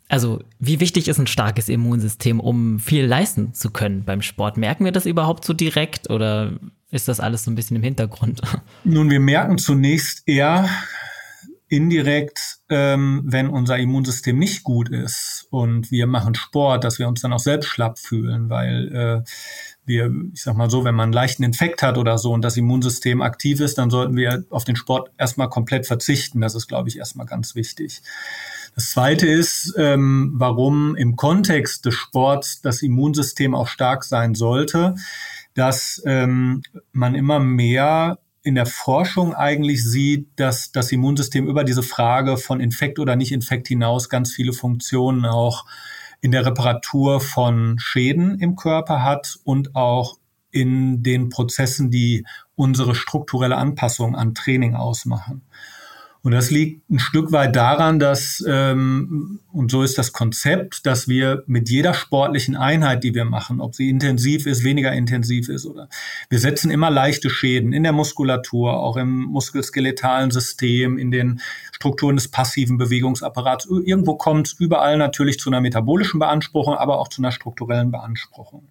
also wie wichtig ist ein starkes Immunsystem, um viel leisten zu können beim Sport? Merken wir das überhaupt so direkt oder ist das alles so ein bisschen im Hintergrund? Nun, wir merken zunächst eher, indirekt, ähm, wenn unser Immunsystem nicht gut ist und wir machen Sport, dass wir uns dann auch selbst schlapp fühlen, weil äh, wir, ich sag mal so, wenn man einen leichten Infekt hat oder so und das Immunsystem aktiv ist, dann sollten wir auf den Sport erstmal komplett verzichten. Das ist, glaube ich, erstmal ganz wichtig. Das zweite ist, ähm, warum im Kontext des Sports das Immunsystem auch stark sein sollte, dass ähm, man immer mehr in der Forschung eigentlich sieht, dass das Immunsystem über diese Frage von Infekt oder nicht Infekt hinaus ganz viele Funktionen auch in der Reparatur von Schäden im Körper hat und auch in den Prozessen, die unsere strukturelle Anpassung an Training ausmachen. Und das liegt ein Stück weit daran, dass, ähm, und so ist das Konzept, dass wir mit jeder sportlichen Einheit, die wir machen, ob sie intensiv ist, weniger intensiv ist, oder wir setzen immer leichte Schäden in der Muskulatur, auch im muskelskeletalen System, in den Strukturen des passiven Bewegungsapparats. Irgendwo kommt es überall natürlich zu einer metabolischen Beanspruchung, aber auch zu einer strukturellen Beanspruchung.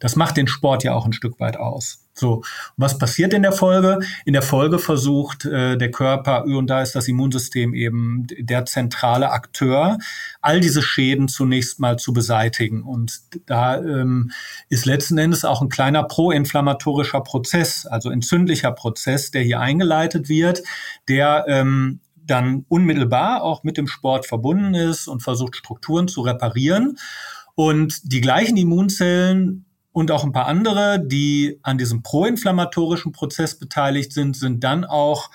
Das macht den Sport ja auch ein Stück weit aus. So, was passiert in der Folge? In der Folge versucht äh, der Körper, und da ist das Immunsystem eben der zentrale Akteur, all diese Schäden zunächst mal zu beseitigen. Und da ähm, ist letzten Endes auch ein kleiner proinflammatorischer Prozess, also entzündlicher Prozess, der hier eingeleitet wird, der ähm, dann unmittelbar auch mit dem Sport verbunden ist und versucht, Strukturen zu reparieren. Und die gleichen Immunzellen und auch ein paar andere, die an diesem proinflammatorischen Prozess beteiligt sind, sind dann auch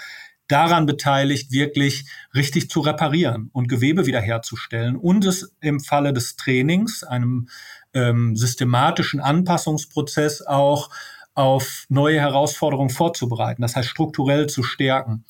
daran beteiligt, wirklich richtig zu reparieren und Gewebe wiederherzustellen und es im Falle des Trainings, einem ähm, systematischen Anpassungsprozess auch auf neue Herausforderungen vorzubereiten, das heißt strukturell zu stärken.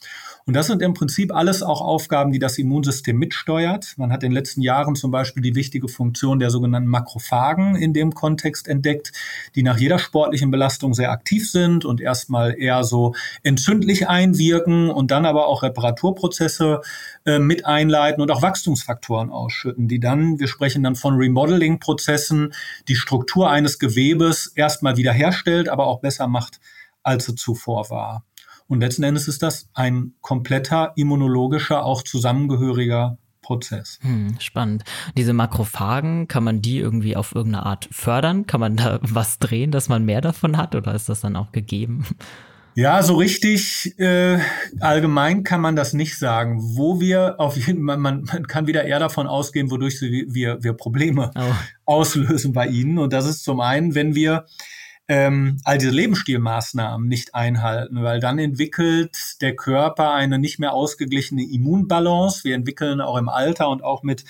Und das sind im Prinzip alles auch Aufgaben, die das Immunsystem mitsteuert. Man hat in den letzten Jahren zum Beispiel die wichtige Funktion der sogenannten Makrophagen in dem Kontext entdeckt, die nach jeder sportlichen Belastung sehr aktiv sind und erstmal eher so entzündlich einwirken und dann aber auch Reparaturprozesse äh, mit einleiten und auch Wachstumsfaktoren ausschütten, die dann, wir sprechen dann von Remodeling-Prozessen, die Struktur eines Gewebes erstmal wiederherstellt, aber auch besser macht, als sie zuvor war. Und letzten Endes ist das ein kompletter immunologischer, auch zusammengehöriger Prozess. Hm, spannend. Diese Makrophagen, kann man die irgendwie auf irgendeine Art fördern? Kann man da [laughs] was drehen, dass man mehr davon hat oder ist das dann auch gegeben? Ja, so richtig äh, allgemein kann man das nicht sagen. Wo wir auf jeden Fall, man, man kann wieder eher davon ausgehen, wodurch wir, wir Probleme oh. [laughs] auslösen bei ihnen. Und das ist zum einen, wenn wir ähm, all diese Lebensstilmaßnahmen nicht einhalten, weil dann entwickelt der Körper eine nicht mehr ausgeglichene Immunbalance. Wir entwickeln auch im Alter und auch mit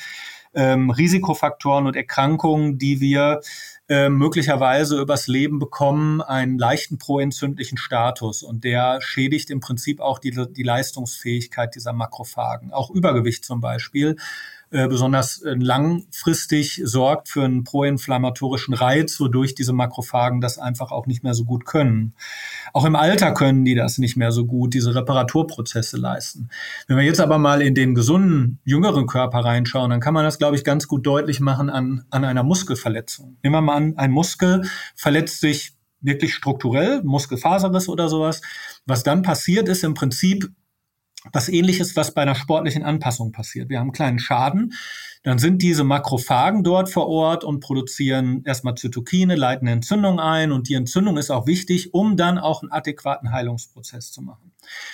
ähm, Risikofaktoren und Erkrankungen, die wir äh, möglicherweise übers Leben bekommen, einen leichten proentzündlichen Status. Und der schädigt im Prinzip auch die, die Leistungsfähigkeit dieser Makrophagen. Auch Übergewicht zum Beispiel äh, besonders äh, langfristig sorgt für einen proinflammatorischen Reiz, wodurch diese Makrophagen das einfach auch nicht mehr so gut können. Auch im Alter können die das nicht mehr so gut, diese Reparaturprozesse leisten. Wenn wir jetzt aber mal in den gesunden, jüngeren Körper reinschauen, dann kann man das, glaube ich, ganz gut deutlich machen an, an einer Muskelverletzung. Nehmen wir mal an, ein Muskel verletzt sich wirklich strukturell, Muskelfaserriss oder sowas. Was dann passiert ist im Prinzip was ähnliches, was bei einer sportlichen Anpassung passiert. Wir haben einen kleinen Schaden, dann sind diese Makrophagen dort vor Ort und produzieren erstmal Zytokine, leiten eine Entzündung ein und die Entzündung ist auch wichtig, um dann auch einen adäquaten Heilungsprozess zu machen.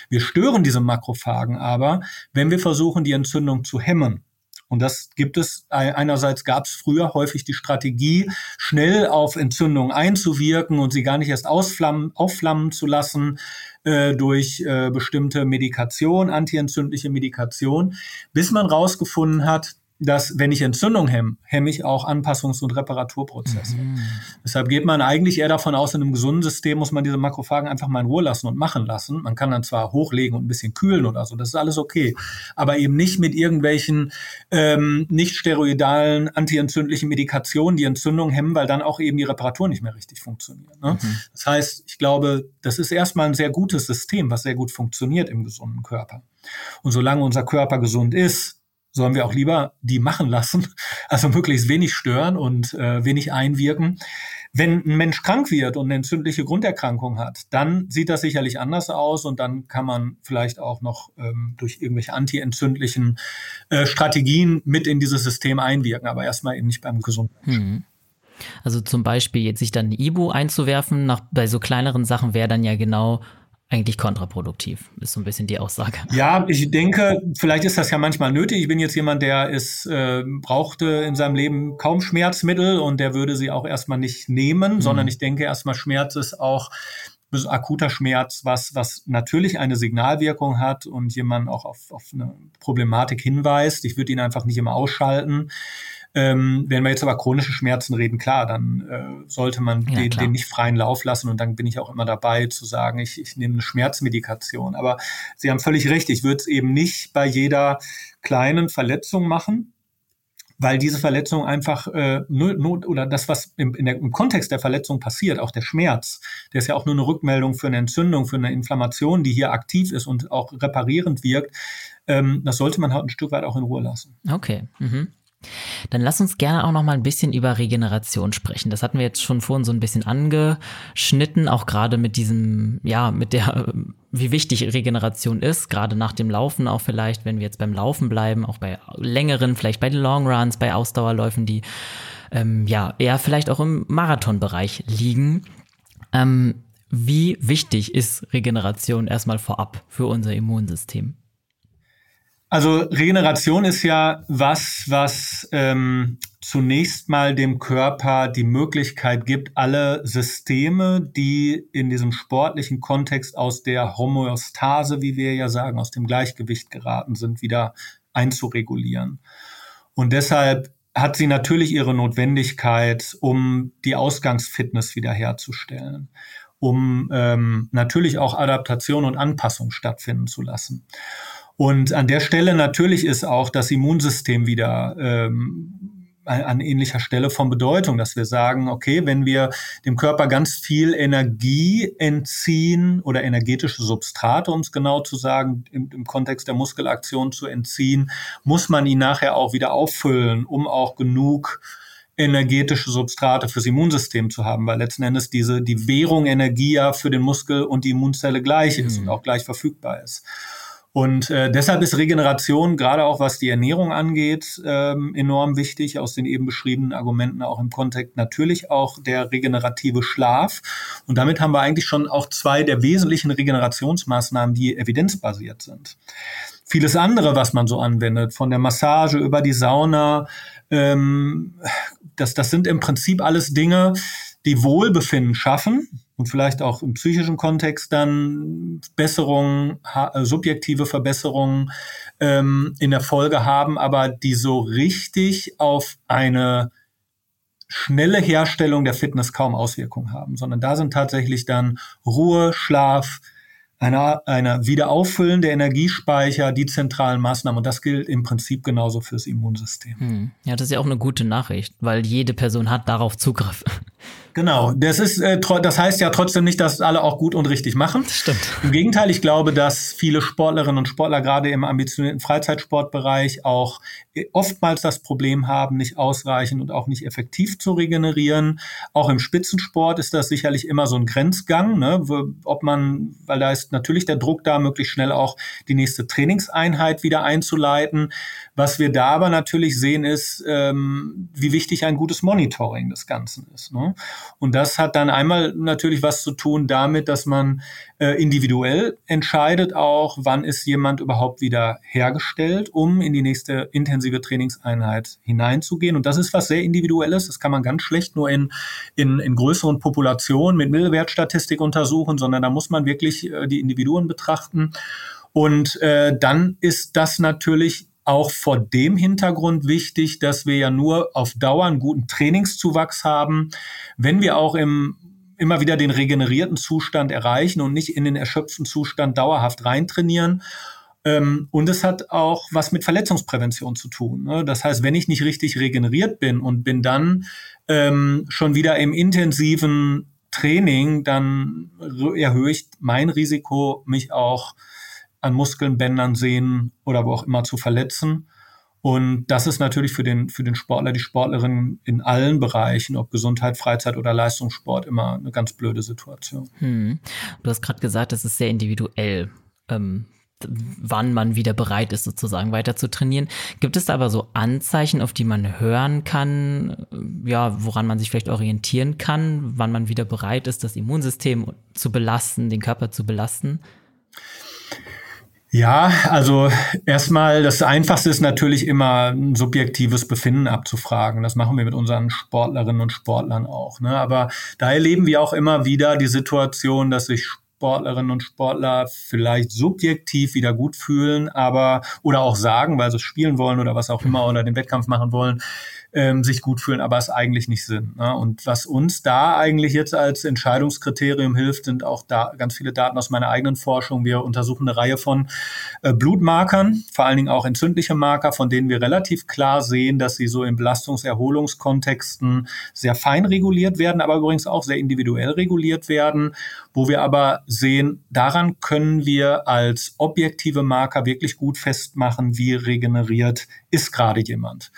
Wir stören diese Makrophagen aber, wenn wir versuchen, die Entzündung zu hemmen. Und das gibt es, einerseits gab es früher häufig die Strategie, schnell auf Entzündungen einzuwirken und sie gar nicht erst ausflammen, aufflammen zu lassen äh, durch äh, bestimmte Medikation, antientzündliche Medikation, bis man rausgefunden hat, dass wenn ich Entzündung hemme, hemme ich auch Anpassungs- und Reparaturprozesse. Mhm. Deshalb geht man eigentlich eher davon aus, in einem gesunden System muss man diese Makrophagen einfach mal in Ruhe lassen und machen lassen. Man kann dann zwar hochlegen und ein bisschen kühlen oder so, das ist alles okay, aber eben nicht mit irgendwelchen ähm, nicht steroidalen, antientzündlichen Medikationen die Entzündung hemmen, weil dann auch eben die Reparatur nicht mehr richtig funktioniert. Ne? Mhm. Das heißt, ich glaube, das ist erstmal ein sehr gutes System, was sehr gut funktioniert im gesunden Körper. Und solange unser Körper gesund ist, sollen wir auch lieber die machen lassen, [laughs] also möglichst wenig stören und äh, wenig einwirken. Wenn ein Mensch krank wird und eine entzündliche Grunderkrankung hat, dann sieht das sicherlich anders aus und dann kann man vielleicht auch noch ähm, durch irgendwelche antientzündlichen äh, Strategien mit in dieses System einwirken, aber erstmal eben nicht beim gesunden Hm. Also zum Beispiel jetzt sich dann Ibu einzuwerfen, nach, bei so kleineren Sachen wäre dann ja genau eigentlich kontraproduktiv, ist so ein bisschen die Aussage. Ja, ich denke, vielleicht ist das ja manchmal nötig. Ich bin jetzt jemand, der ist, äh, brauchte in seinem Leben kaum Schmerzmittel und der würde sie auch erstmal nicht nehmen, mhm. sondern ich denke erstmal Schmerz ist auch akuter Schmerz, was, was natürlich eine Signalwirkung hat und jemand auch auf, auf eine Problematik hinweist. Ich würde ihn einfach nicht immer ausschalten. Ähm, wenn wir jetzt aber chronische Schmerzen reden, klar, dann äh, sollte man ja, den, den, nicht freien Lauf lassen und dann bin ich auch immer dabei zu sagen, ich, ich nehme eine Schmerzmedikation. Aber Sie haben völlig recht, ich würde es eben nicht bei jeder kleinen Verletzung machen, weil diese Verletzung einfach äh, not, oder das, was im, in der, im Kontext der Verletzung passiert, auch der Schmerz, der ist ja auch nur eine Rückmeldung für eine Entzündung, für eine Inflammation, die hier aktiv ist und auch reparierend wirkt. Ähm, das sollte man halt ein Stück weit auch in Ruhe lassen. Okay. Mhm. Dann lass uns gerne auch noch mal ein bisschen über Regeneration sprechen. Das hatten wir jetzt schon vorhin so ein bisschen angeschnitten, auch gerade mit diesem, ja, mit der, [laughs] wie wichtig Regeneration ist, gerade nach dem Laufen auch vielleicht, wenn wir jetzt beim Laufen bleiben, auch bei längeren, vielleicht bei den Long Runs, bei Ausdauerläufen, die ähm, ja eher vielleicht auch im Marathonbereich liegen. Ähm, wie wichtig ist Regeneration erstmal vorab für unser Immunsystem? Also Regeneration ist ja was, was ähm, zunächst mal dem Körper die Möglichkeit gibt, alle Systeme, die in diesem sportlichen Kontext aus der Homöostase, wie wir ja sagen, aus dem Gleichgewicht geraten sind, wieder einzuregulieren. Und deshalb hat sie natürlich ihre Notwendigkeit, um die Ausgangsfitness wiederherzustellen, um ähm, natürlich auch Adaptation und Anpassung stattfinden zu lassen. Und an der Stelle natürlich ist auch das Immunsystem wieder ähm, an ähnlicher Stelle von Bedeutung, dass wir sagen, okay, wenn wir dem Körper ganz viel Energie entziehen oder energetische Substrate, um es genau zu sagen, im, im, Kontext der Muskelaktion zu entziehen, muss man ihn nachher auch wieder auffüllen, um auch genug energetische Substrate fürs Immunsystem zu haben, weil letzten Endes diese, die Währung Energie ja für den Muskel und die Immunzelle gleich ist mhm. und auch gleich verfügbar ist. Und äh, deshalb ist Regeneration, gerade auch was die Ernährung angeht, ähm, enorm wichtig, aus den eben beschriebenen Argumenten auch im Kontext natürlich auch der regenerative Schlaf. Und damit haben wir eigentlich schon auch zwei der wesentlichen Regenerationsmaßnahmen, die evidenzbasiert sind. Vieles andere, was man so anwendet, von der Massage über die Sauna, ähm, das, das sind im Prinzip alles Dinge, die Wohlbefinden schaffen und vielleicht auch im psychischen Kontext dann Besserungen, äh, subjektive Verbesserungen ähm, in der Folge haben, aber die so richtig auf eine schnelle Herstellung der Fitness kaum Auswirkungen haben, sondern da sind tatsächlich dann Ruhe, Schlaf, eine, eine Wiederauffüllen der Energiespeicher, die zentralen Maßnahmen. Und das gilt im Prinzip genauso fürs Immunsystem. Hm. Ja, das ist ja auch eine gute Nachricht, weil jede Person hat darauf Zugriff. Genau, das ist, äh, das heißt ja trotzdem nicht, dass alle auch gut und richtig machen. Stimmt. Im Gegenteil, ich glaube, dass viele Sportlerinnen und Sportler gerade im ambitionierten Freizeitsportbereich auch äh, oftmals das Problem haben, nicht ausreichend und auch nicht effektiv zu regenerieren. Auch im Spitzensport ist das sicherlich immer so ein Grenzgang, ne? ob man, weil da ist natürlich der Druck da, möglichst schnell auch die nächste Trainingseinheit wieder einzuleiten. Was wir da aber natürlich sehen, ist, ähm, wie wichtig ein gutes Monitoring des Ganzen ist. Ne? Und das hat dann einmal natürlich was zu tun damit, dass man äh, individuell entscheidet auch, wann ist jemand überhaupt wieder hergestellt, um in die nächste intensive Trainingseinheit hineinzugehen. Und das ist was sehr Individuelles. Das kann man ganz schlecht nur in, in, in größeren Populationen mit Mittelwertstatistik untersuchen, sondern da muss man wirklich äh, die Individuen betrachten. Und äh, dann ist das natürlich auch vor dem Hintergrund wichtig, dass wir ja nur auf Dauer einen guten Trainingszuwachs haben, wenn wir auch im immer wieder den regenerierten Zustand erreichen und nicht in den erschöpften Zustand dauerhaft reintrainieren. Ähm, und es hat auch was mit Verletzungsprävention zu tun. Ne? Das heißt, wenn ich nicht richtig regeneriert bin und bin dann ähm, schon wieder im intensiven Training, dann erhöhe ich mein Risiko, mich auch an Muskeln, Bändern, Sehnen oder wo auch immer zu verletzen. Und das ist natürlich für den, für den Sportler, die Sportlerin in allen Bereichen, ob Gesundheit, Freizeit oder Leistungssport, immer eine ganz blöde Situation. Hm. Du hast gerade gesagt, es ist sehr individuell, ähm, wann man wieder bereit ist, sozusagen weiter zu trainieren. Gibt es da aber so Anzeichen, auf die man hören kann, ja, woran man sich vielleicht orientieren kann, wann man wieder bereit ist, das Immunsystem zu belasten, den Körper zu belasten? Ja, also erstmal, das Einfachste ist natürlich immer ein subjektives Befinden abzufragen. Das machen wir mit unseren Sportlerinnen und Sportlern auch. Ne? Aber da erleben wir auch immer wieder die Situation, dass sich Sportlerinnen und Sportler vielleicht subjektiv wieder gut fühlen, aber oder auch sagen, weil sie spielen wollen oder was auch immer oder den Wettkampf machen wollen, ähm, sich gut fühlen, aber es eigentlich nicht sind. Ne? Und was uns da eigentlich jetzt als Entscheidungskriterium hilft, sind auch da ganz viele Daten aus meiner eigenen Forschung. Wir untersuchen eine Reihe von äh, Blutmarkern, vor allen Dingen auch entzündliche Marker, von denen wir relativ klar sehen, dass sie so in Belastungs-Erholungskontexten sehr fein reguliert werden, aber übrigens auch sehr individuell reguliert werden, wo wir aber sehen, daran können wir als objektive Marker wirklich gut festmachen, wie regeneriert ist gerade jemand.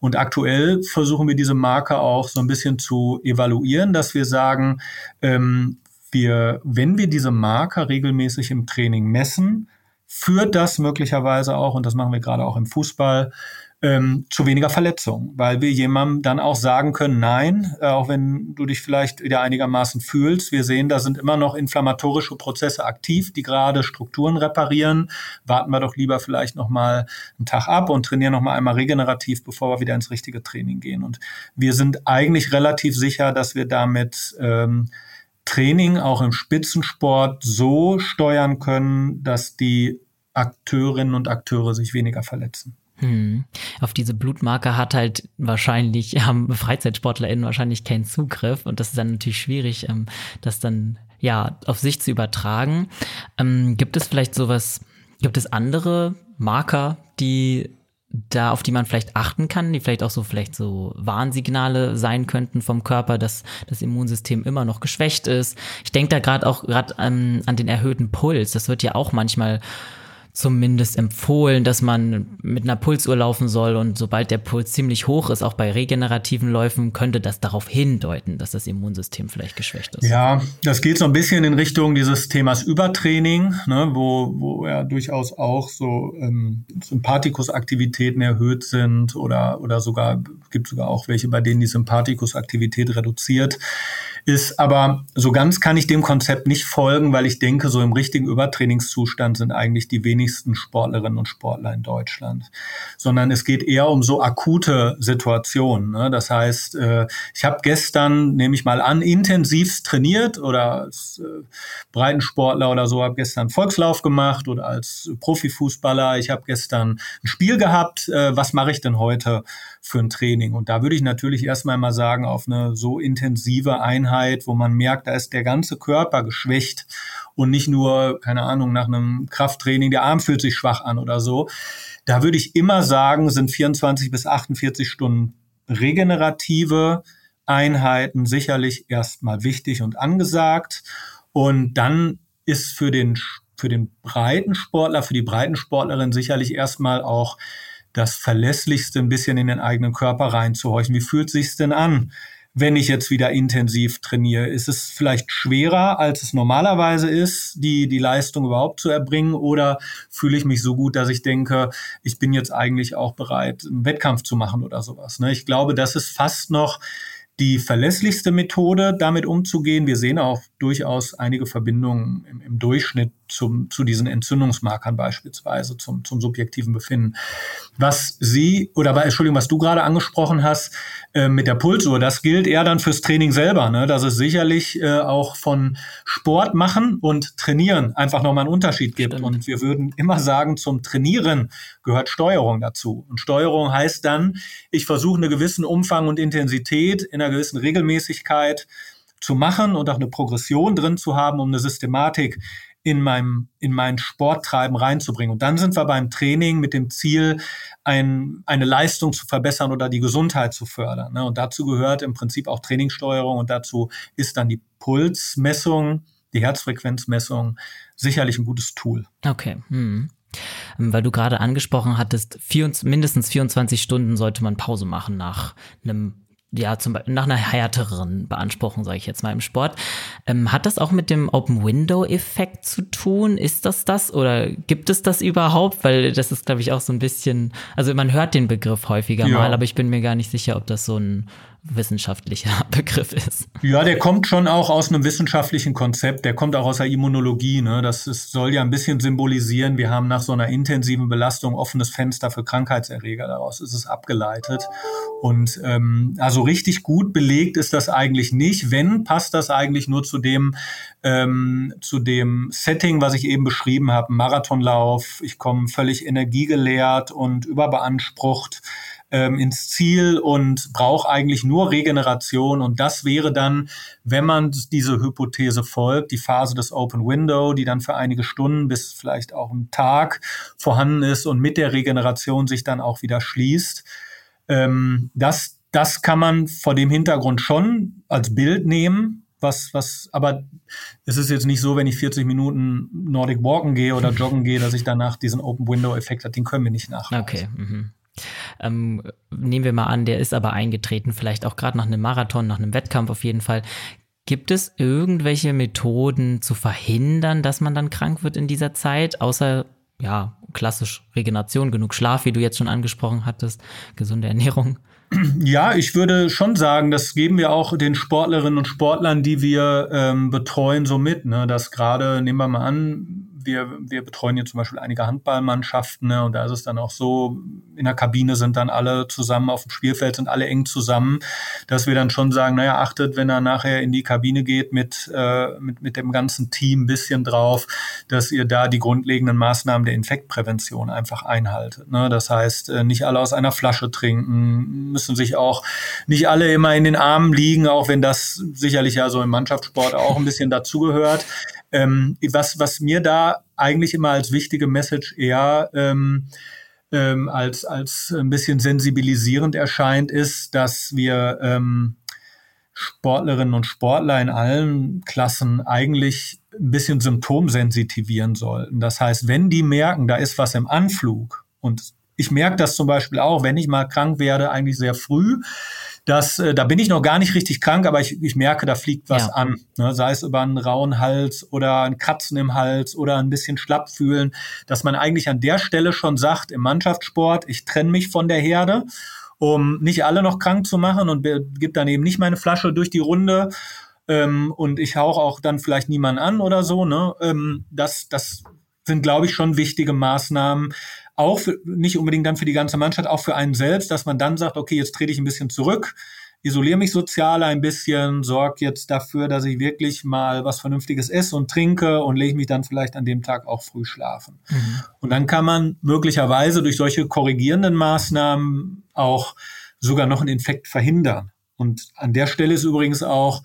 Und aktuell versuchen wir diese Marker auch so ein bisschen zu evaluieren, dass wir sagen, ähm, wir, wenn wir diese Marker regelmäßig im Training messen, führt das möglicherweise auch, und das machen wir gerade auch im Fußball, ähm, zu weniger Verletzungen, weil wir jemandem dann auch sagen können, nein, äh, auch wenn du dich vielleicht wieder einigermaßen fühlst, wir sehen, da sind immer noch inflammatorische Prozesse aktiv, die gerade Strukturen reparieren. Warten wir doch lieber vielleicht noch mal einen Tag ab und trainieren noch mal einmal regenerativ, bevor wir wieder ins richtige Training gehen. Und wir sind eigentlich relativ sicher, dass wir damit ähm, Training auch im Spitzensport so steuern können, dass die Akteurinnen und Akteure sich weniger verletzen. Hm. Auf diese Blutmarker hat halt wahrscheinlich, haben FreizeitsportlerInnen wahrscheinlich keinen Zugriff und das ist dann natürlich schwierig, ähm, das dann ja auf sich zu übertragen. Ähm, gibt es vielleicht sowas, gibt es andere Marker, die da, auf die man vielleicht achten kann, die vielleicht auch so vielleicht so Warnsignale sein könnten vom Körper, dass das Immunsystem immer noch geschwächt ist. Ich denke da gerade auch gerade ähm, an den erhöhten Puls. Das wird ja auch manchmal zumindest empfohlen, dass man mit einer Pulsuhr laufen soll und sobald der Puls ziemlich hoch ist, auch bei regenerativen Läufen, könnte das darauf hindeuten, dass das Immunsystem vielleicht geschwächt ist. Ja, das geht so ein bisschen in Richtung dieses Themas Übertraining, ne, wo, wo ja durchaus auch so ähm, Sympathikusaktivitäten erhöht sind oder, oder sogar, gibt sogar auch welche, bei denen die Sympathikusaktivität reduziert ist. Aber so ganz kann ich dem Konzept nicht folgen, weil ich denke, so im richtigen Übertrainingszustand sind eigentlich die wenigsten Sportlerinnen und Sportler in Deutschland. Sondern es geht eher um so akute Situationen. Ne? Das heißt, äh, ich habe gestern, nehme ich mal an, intensivst trainiert oder als äh, Breitensportler oder so, habe gestern Volkslauf gemacht oder als Profifußballer. Ich habe gestern ein Spiel gehabt. Äh, was mache ich denn heute für ein Training? Und da würde ich natürlich erstmal mal sagen, auf eine so intensive Einheit wo man merkt, da ist der ganze Körper geschwächt und nicht nur, keine Ahnung, nach einem Krafttraining, der Arm fühlt sich schwach an oder so. Da würde ich immer sagen, sind 24 bis 48 Stunden regenerative Einheiten sicherlich erstmal wichtig und angesagt. Und dann ist für den, für den breiten Sportler, für die breiten Sportlerin sicherlich erstmal auch das Verlässlichste ein bisschen in den eigenen Körper reinzuhorchen. Wie fühlt sich's denn an? wenn ich jetzt wieder intensiv trainiere? Ist es vielleicht schwerer, als es normalerweise ist, die, die Leistung überhaupt zu erbringen? Oder fühle ich mich so gut, dass ich denke, ich bin jetzt eigentlich auch bereit, einen Wettkampf zu machen oder sowas? Ne? Ich glaube, das ist fast noch die verlässlichste Methode, damit umzugehen. Wir sehen auch durchaus einige Verbindungen im, im Durchschnitt zum, zu diesen Entzündungsmarkern beispielsweise, zum, zum subjektiven Befinden. Was Sie, oder Entschuldigung, was du gerade angesprochen hast äh, mit der Pulsuhr, das gilt eher dann fürs Training selber. Ne? Das ist sicherlich äh, auch von Sport machen und trainieren einfach nochmal einen Unterschied gibt. Stimmt. Und wir würden immer sagen, zum Trainieren gehört Steuerung dazu. Und Steuerung heißt dann, ich versuche einen gewissen Umfang und Intensität in einer gewissen Regelmäßigkeit zu machen und auch eine Progression drin zu haben, um eine Systematik in meinem, in mein Sporttreiben reinzubringen. Und dann sind wir beim Training mit dem Ziel, ein, eine Leistung zu verbessern oder die Gesundheit zu fördern. Ne? Und dazu gehört im Prinzip auch Trainingssteuerung und dazu ist dann die Pulsmessung, die Herzfrequenzmessung sicherlich ein gutes Tool. Okay. Hm. Weil du gerade angesprochen hattest, vier, mindestens 24 Stunden sollte man Pause machen nach einem ja, zum Beispiel nach einer härteren Beanspruchung, sage ich jetzt mal im Sport. Ähm, hat das auch mit dem Open-Window-Effekt zu tun? Ist das das oder gibt es das überhaupt? Weil das ist, glaube ich, auch so ein bisschen, also man hört den Begriff häufiger ja. mal, aber ich bin mir gar nicht sicher, ob das so ein wissenschaftlicher [laughs] Begriff ist. Ja, der kommt schon auch aus einem wissenschaftlichen Konzept, der kommt auch aus der Immunologie. Ne? Das ist, soll ja ein bisschen symbolisieren, wir haben nach so einer intensiven Belastung offenes Fenster für Krankheitserreger, daraus ist es abgeleitet. Und ähm, also richtig gut belegt ist das eigentlich nicht. Wenn, passt das eigentlich nur zu dem, ähm, zu dem Setting, was ich eben beschrieben habe, Marathonlauf, ich komme völlig energiegeleert und überbeansprucht ähm, ins Ziel und braucht eigentlich nur Regeneration. Und das wäre dann, wenn man diese Hypothese folgt, die Phase des Open Window, die dann für einige Stunden bis vielleicht auch einen Tag vorhanden ist und mit der Regeneration sich dann auch wieder schließt. Ähm, das, das kann man vor dem Hintergrund schon als Bild nehmen, was, was, aber es ist jetzt nicht so, wenn ich 40 Minuten Nordic Walken gehe oder joggen gehe, dass ich danach diesen Open Window Effekt habe. Den können wir nicht nachweisen. Okay. Mhm. Ähm, nehmen wir mal an, der ist aber eingetreten, vielleicht auch gerade nach einem Marathon, nach einem Wettkampf auf jeden Fall. Gibt es irgendwelche Methoden zu verhindern, dass man dann krank wird in dieser Zeit, außer ja, klassisch Regeneration, genug Schlaf, wie du jetzt schon angesprochen hattest, gesunde Ernährung? Ja, ich würde schon sagen, das geben wir auch den Sportlerinnen und Sportlern, die wir ähm, betreuen, so mit. Ne? Dass gerade, nehmen wir mal an, wir, wir betreuen hier zum Beispiel einige Handballmannschaften ne, und da ist es dann auch so, in der Kabine sind dann alle zusammen auf dem Spielfeld, sind alle eng zusammen, dass wir dann schon sagen, naja, achtet, wenn er nachher in die Kabine geht mit, äh, mit, mit dem ganzen Team ein bisschen drauf, dass ihr da die grundlegenden Maßnahmen der Infektprävention einfach einhaltet. Ne? Das heißt, äh, nicht alle aus einer Flasche trinken, müssen sich auch nicht alle immer in den Armen liegen, auch wenn das sicherlich ja so im Mannschaftssport auch ein bisschen dazugehört. Ähm, was, was mir da eigentlich immer als wichtige Message eher ähm, ähm, als, als ein bisschen sensibilisierend erscheint, ist, dass wir ähm, Sportlerinnen und Sportler in allen Klassen eigentlich ein bisschen symptomsensitivieren sollten. Das heißt, wenn die merken, da ist was im Anflug und ich merke das zum Beispiel auch, wenn ich mal krank werde, eigentlich sehr früh, dass äh, da bin ich noch gar nicht richtig krank, aber ich, ich merke, da fliegt was ja. an. Ne? Sei es über einen rauen Hals oder ein Kratzen im Hals oder ein bisschen schlapp fühlen, dass man eigentlich an der Stelle schon sagt, im Mannschaftssport, ich trenne mich von der Herde, um nicht alle noch krank zu machen und gebe dann eben nicht meine Flasche durch die Runde. Ähm, und ich hauche auch dann vielleicht niemanden an oder so. Ne? Ähm, das, das sind, glaube ich, schon wichtige Maßnahmen, auch für, nicht unbedingt dann für die ganze Mannschaft, auch für einen selbst, dass man dann sagt, okay, jetzt trete ich ein bisschen zurück, isoliere mich sozial ein bisschen, sorge jetzt dafür, dass ich wirklich mal was Vernünftiges esse und trinke und lege mich dann vielleicht an dem Tag auch früh schlafen. Mhm. Und dann kann man möglicherweise durch solche korrigierenden Maßnahmen auch sogar noch einen Infekt verhindern. Und an der Stelle ist übrigens auch,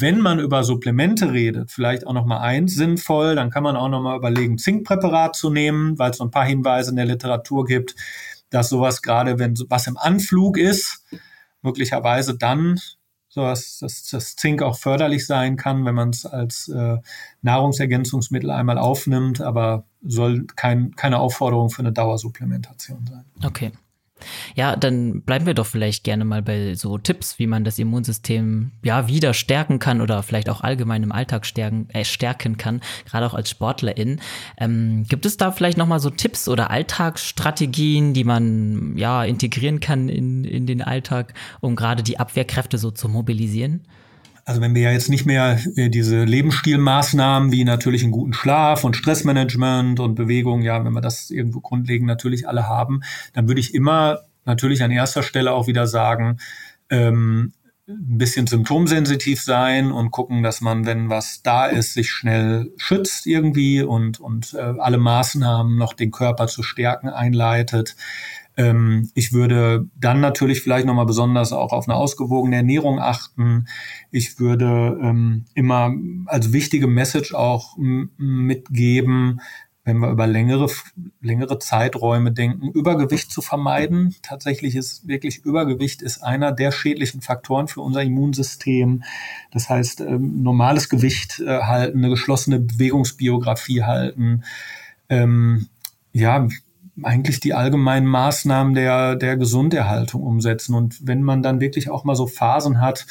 wenn man über Supplemente redet, vielleicht auch noch mal eins sinnvoll, dann kann man auch noch mal überlegen, Zinkpräparat zu nehmen, weil es so ein paar Hinweise in der Literatur gibt, dass sowas gerade, wenn was im Anflug ist, möglicherweise dann so dass, dass das Zink auch förderlich sein kann, wenn man es als äh, Nahrungsergänzungsmittel einmal aufnimmt, aber soll kein, keine Aufforderung für eine Dauersupplementation sein. Okay. Ja, dann bleiben wir doch vielleicht gerne mal bei so Tipps, wie man das Immunsystem ja wieder stärken kann oder vielleicht auch allgemein im Alltag stärken, äh, stärken kann, gerade auch als Sportlerin. Ähm, gibt es da vielleicht nochmal so Tipps oder Alltagsstrategien, die man ja integrieren kann in, in den Alltag, um gerade die Abwehrkräfte so zu mobilisieren? Also wenn wir ja jetzt nicht mehr äh, diese Lebensstilmaßnahmen wie natürlich einen guten Schlaf und Stressmanagement und Bewegung, ja, wenn wir das irgendwo grundlegend natürlich alle haben, dann würde ich immer natürlich an erster Stelle auch wieder sagen, ähm, ein bisschen symptomsensitiv sein und gucken, dass man, wenn was da ist, sich schnell schützt irgendwie und, und äh, alle Maßnahmen noch den Körper zu stärken einleitet. Ähm, ich würde dann natürlich vielleicht nochmal besonders auch auf eine ausgewogene Ernährung achten. Ich würde ähm, immer als wichtige Message auch mitgeben, wenn wir über längere, längere Zeiträume denken, Übergewicht zu vermeiden. Tatsächlich ist wirklich Übergewicht ist einer der schädlichen Faktoren für unser Immunsystem. Das heißt, ähm, normales Gewicht äh, halten, eine geschlossene Bewegungsbiografie halten. Ähm, ja, eigentlich die allgemeinen Maßnahmen der, der Gesunderhaltung umsetzen. Und wenn man dann wirklich auch mal so Phasen hat,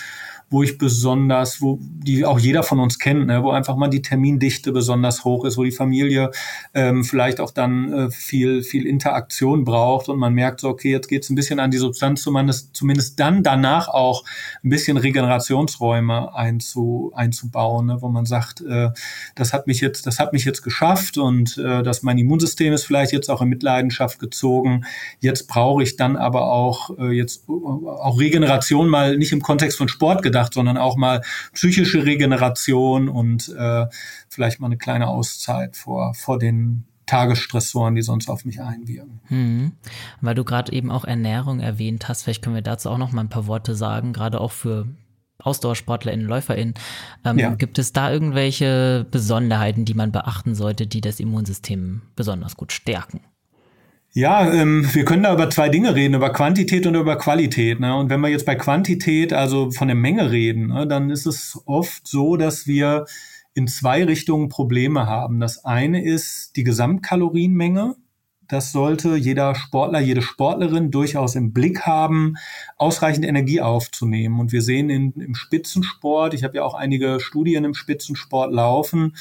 wo ich besonders, wo die auch jeder von uns kennt, ne, wo einfach mal die Termindichte besonders hoch ist, wo die Familie ähm, vielleicht auch dann äh, viel, viel Interaktion braucht und man merkt so, okay, jetzt geht es ein bisschen an die Substanz, zumindest, zumindest dann danach auch ein bisschen Regenerationsräume einzu, einzubauen, ne, wo man sagt, äh, das hat mich jetzt, das hat mich jetzt geschafft und äh, dass mein Immunsystem ist vielleicht jetzt auch in Mitleidenschaft gezogen. Jetzt brauche ich dann aber auch äh, jetzt äh, auch Regeneration mal nicht im Kontext von Sport gedacht, gedacht, sondern auch mal psychische Regeneration und äh, vielleicht mal eine kleine Auszeit vor, vor den Tagesstressoren, die sonst auf mich einwirken. Hm. Weil du gerade eben auch Ernährung erwähnt hast, vielleicht können wir dazu auch noch mal ein paar Worte sagen, gerade auch für AusdauersportlerInnen, LäuferInnen. Ähm, ja. Gibt es da irgendwelche Besonderheiten, die man beachten sollte, die das Immunsystem besonders gut stärken? Ja, ähm, wir können da über zwei Dinge reden, über Quantität und über Qualität. Ne? Und wenn wir jetzt bei Quantität, also von der Menge reden, ne, dann ist es oft so, dass wir in zwei Richtungen Probleme haben. Das eine ist die Gesamtkalorienmenge. Das sollte jeder Sportler, jede Sportlerin durchaus im Blick haben, ausreichend Energie aufzunehmen. Und wir sehen in, im Spitzensport, ich habe ja auch einige Studien im Spitzensport laufen,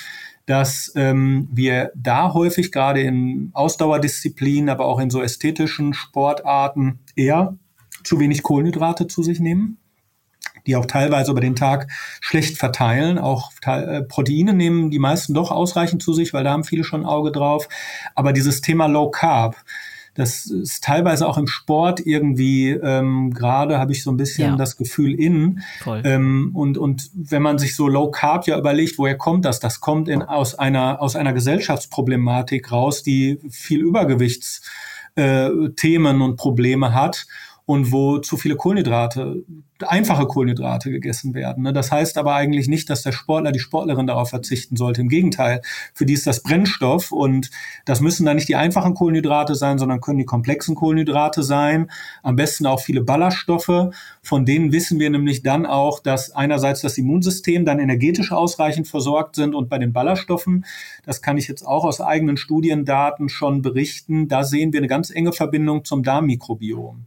dass ähm, wir da häufig gerade in Ausdauerdisziplinen, aber auch in so ästhetischen Sportarten eher zu wenig Kohlenhydrate zu sich nehmen die auch teilweise über den Tag schlecht verteilen. Auch äh, Proteine nehmen die meisten doch ausreichend zu sich, weil da haben viele schon Auge drauf. Aber dieses Thema Low Carb, das ist teilweise auch im Sport irgendwie, ähm, gerade habe ich so ein bisschen ja. das Gefühl in. Ähm, und, und wenn man sich so Low Carb ja überlegt, woher kommt das? Das kommt in, aus, einer, aus einer Gesellschaftsproblematik raus, die viel Übergewichtsthemen äh, und Probleme hat und wo zu viele Kohlenhydrate einfache Kohlenhydrate gegessen werden. Ne? Das heißt aber eigentlich nicht, dass der Sportler, die Sportlerin darauf verzichten sollte. Im Gegenteil, für die ist das Brennstoff und das müssen dann nicht die einfachen Kohlenhydrate sein, sondern können die komplexen Kohlenhydrate sein. Am besten auch viele Ballaststoffe. Von denen wissen wir nämlich dann auch, dass einerseits das Immunsystem dann energetisch ausreichend versorgt sind und bei den Ballaststoffen, das kann ich jetzt auch aus eigenen Studiendaten schon berichten, da sehen wir eine ganz enge Verbindung zum Darmmikrobiom.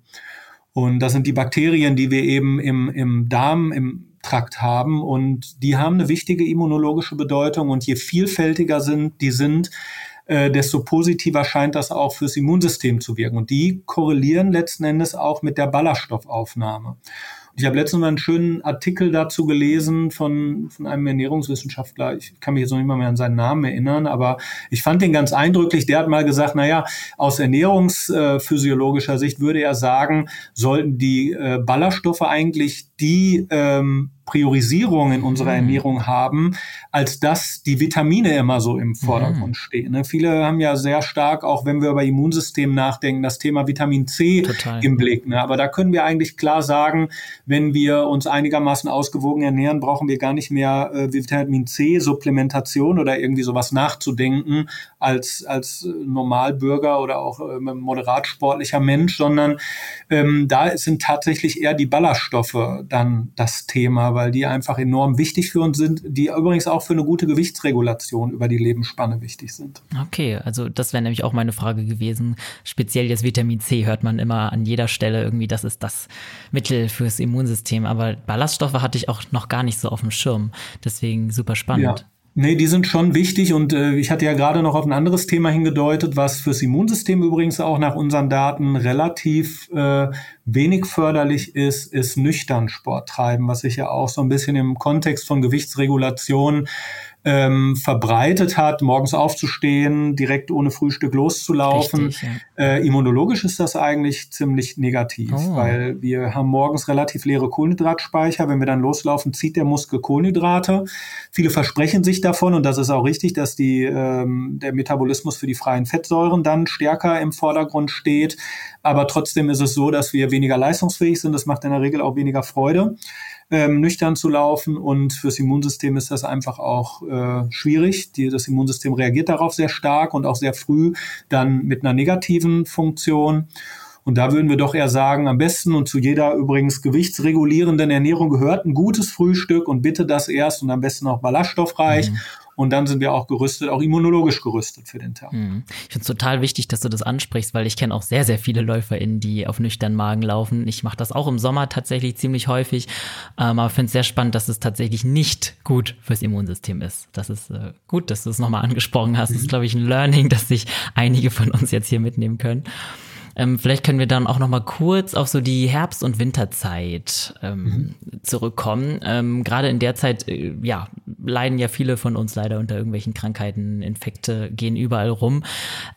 Und das sind die Bakterien, die wir eben im, im Darm, im Trakt haben. Und die haben eine wichtige immunologische Bedeutung. Und je vielfältiger sind, die sind, äh, desto positiver scheint das auch fürs Immunsystem zu wirken. Und die korrelieren letzten Endes auch mit der Ballaststoffaufnahme. Ich habe letztens mal einen schönen Artikel dazu gelesen von, von einem Ernährungswissenschaftler. Ich kann mich jetzt noch nicht mal mehr an seinen Namen erinnern, aber ich fand den ganz eindrücklich. Der hat mal gesagt, naja, aus ernährungsphysiologischer Sicht würde er sagen, sollten die äh, Ballaststoffe eigentlich die ähm, Priorisierung in unserer mhm. Ernährung haben, als dass die Vitamine immer so im Vordergrund mhm. stehen. Ne? Viele haben ja sehr stark, auch wenn wir über Immunsystem nachdenken, das Thema Vitamin C Total. im Blick. Ne? Aber da können wir eigentlich klar sagen, wenn wir uns einigermaßen ausgewogen ernähren, brauchen wir gar nicht mehr äh, Vitamin C-Supplementation oder irgendwie sowas nachzudenken als, als Normalbürger oder auch äh, moderat sportlicher Mensch, sondern ähm, da sind tatsächlich eher die Ballaststoffe dann das Thema, weil die einfach enorm wichtig für uns sind, die übrigens auch für eine gute Gewichtsregulation über die Lebensspanne wichtig sind. Okay, also das wäre nämlich auch meine Frage gewesen. Speziell jetzt Vitamin C hört man immer an jeder Stelle irgendwie, das ist das Mittel fürs Immunsystem. Aber Ballaststoffe hatte ich auch noch gar nicht so auf dem Schirm. Deswegen super spannend. Ja. Nee, die sind schon wichtig und äh, ich hatte ja gerade noch auf ein anderes Thema hingedeutet, was fürs Immunsystem übrigens auch nach unseren Daten relativ äh, wenig förderlich ist, ist nüchtern Sport treiben, was sich ja auch so ein bisschen im Kontext von Gewichtsregulation ähm, verbreitet hat, morgens aufzustehen, direkt ohne Frühstück loszulaufen. Richtig, ja. äh, immunologisch ist das eigentlich ziemlich negativ, oh. weil wir haben morgens relativ leere Kohlenhydratspeicher. Wenn wir dann loslaufen, zieht der Muskel Kohlenhydrate. Viele versprechen sich davon und das ist auch richtig, dass die, ähm, der Metabolismus für die freien Fettsäuren dann stärker im Vordergrund steht. Aber trotzdem ist es so, dass wir weniger leistungsfähig sind. Das macht in der Regel auch weniger Freude ähm, nüchtern zu laufen. Und fürs Immunsystem ist das einfach auch äh, schwierig. Die, das Immunsystem reagiert darauf sehr stark und auch sehr früh dann mit einer negativen Funktion. Und da würden wir doch eher sagen, am besten und zu jeder übrigens gewichtsregulierenden Ernährung gehört ein gutes Frühstück und bitte das erst und am besten auch ballaststoffreich. Mhm. Und dann sind wir auch gerüstet, auch immunologisch gerüstet für den Tag. Mhm. Ich finde es total wichtig, dass du das ansprichst, weil ich kenne auch sehr, sehr viele LäuferInnen, die auf nüchternen Magen laufen. Ich mache das auch im Sommer tatsächlich ziemlich häufig, ähm, aber finde es sehr spannend, dass es tatsächlich nicht gut fürs Immunsystem ist. Das ist äh, gut, dass du es nochmal angesprochen hast. Mhm. Das ist, glaube ich, ein Learning, [laughs] das sich einige von uns jetzt hier mitnehmen können. Ähm, vielleicht können wir dann auch noch mal kurz auf so die Herbst- und Winterzeit ähm, mhm. zurückkommen. Ähm, Gerade in der Zeit, äh, ja, leiden ja viele von uns leider unter irgendwelchen Krankheiten, Infekte gehen überall rum.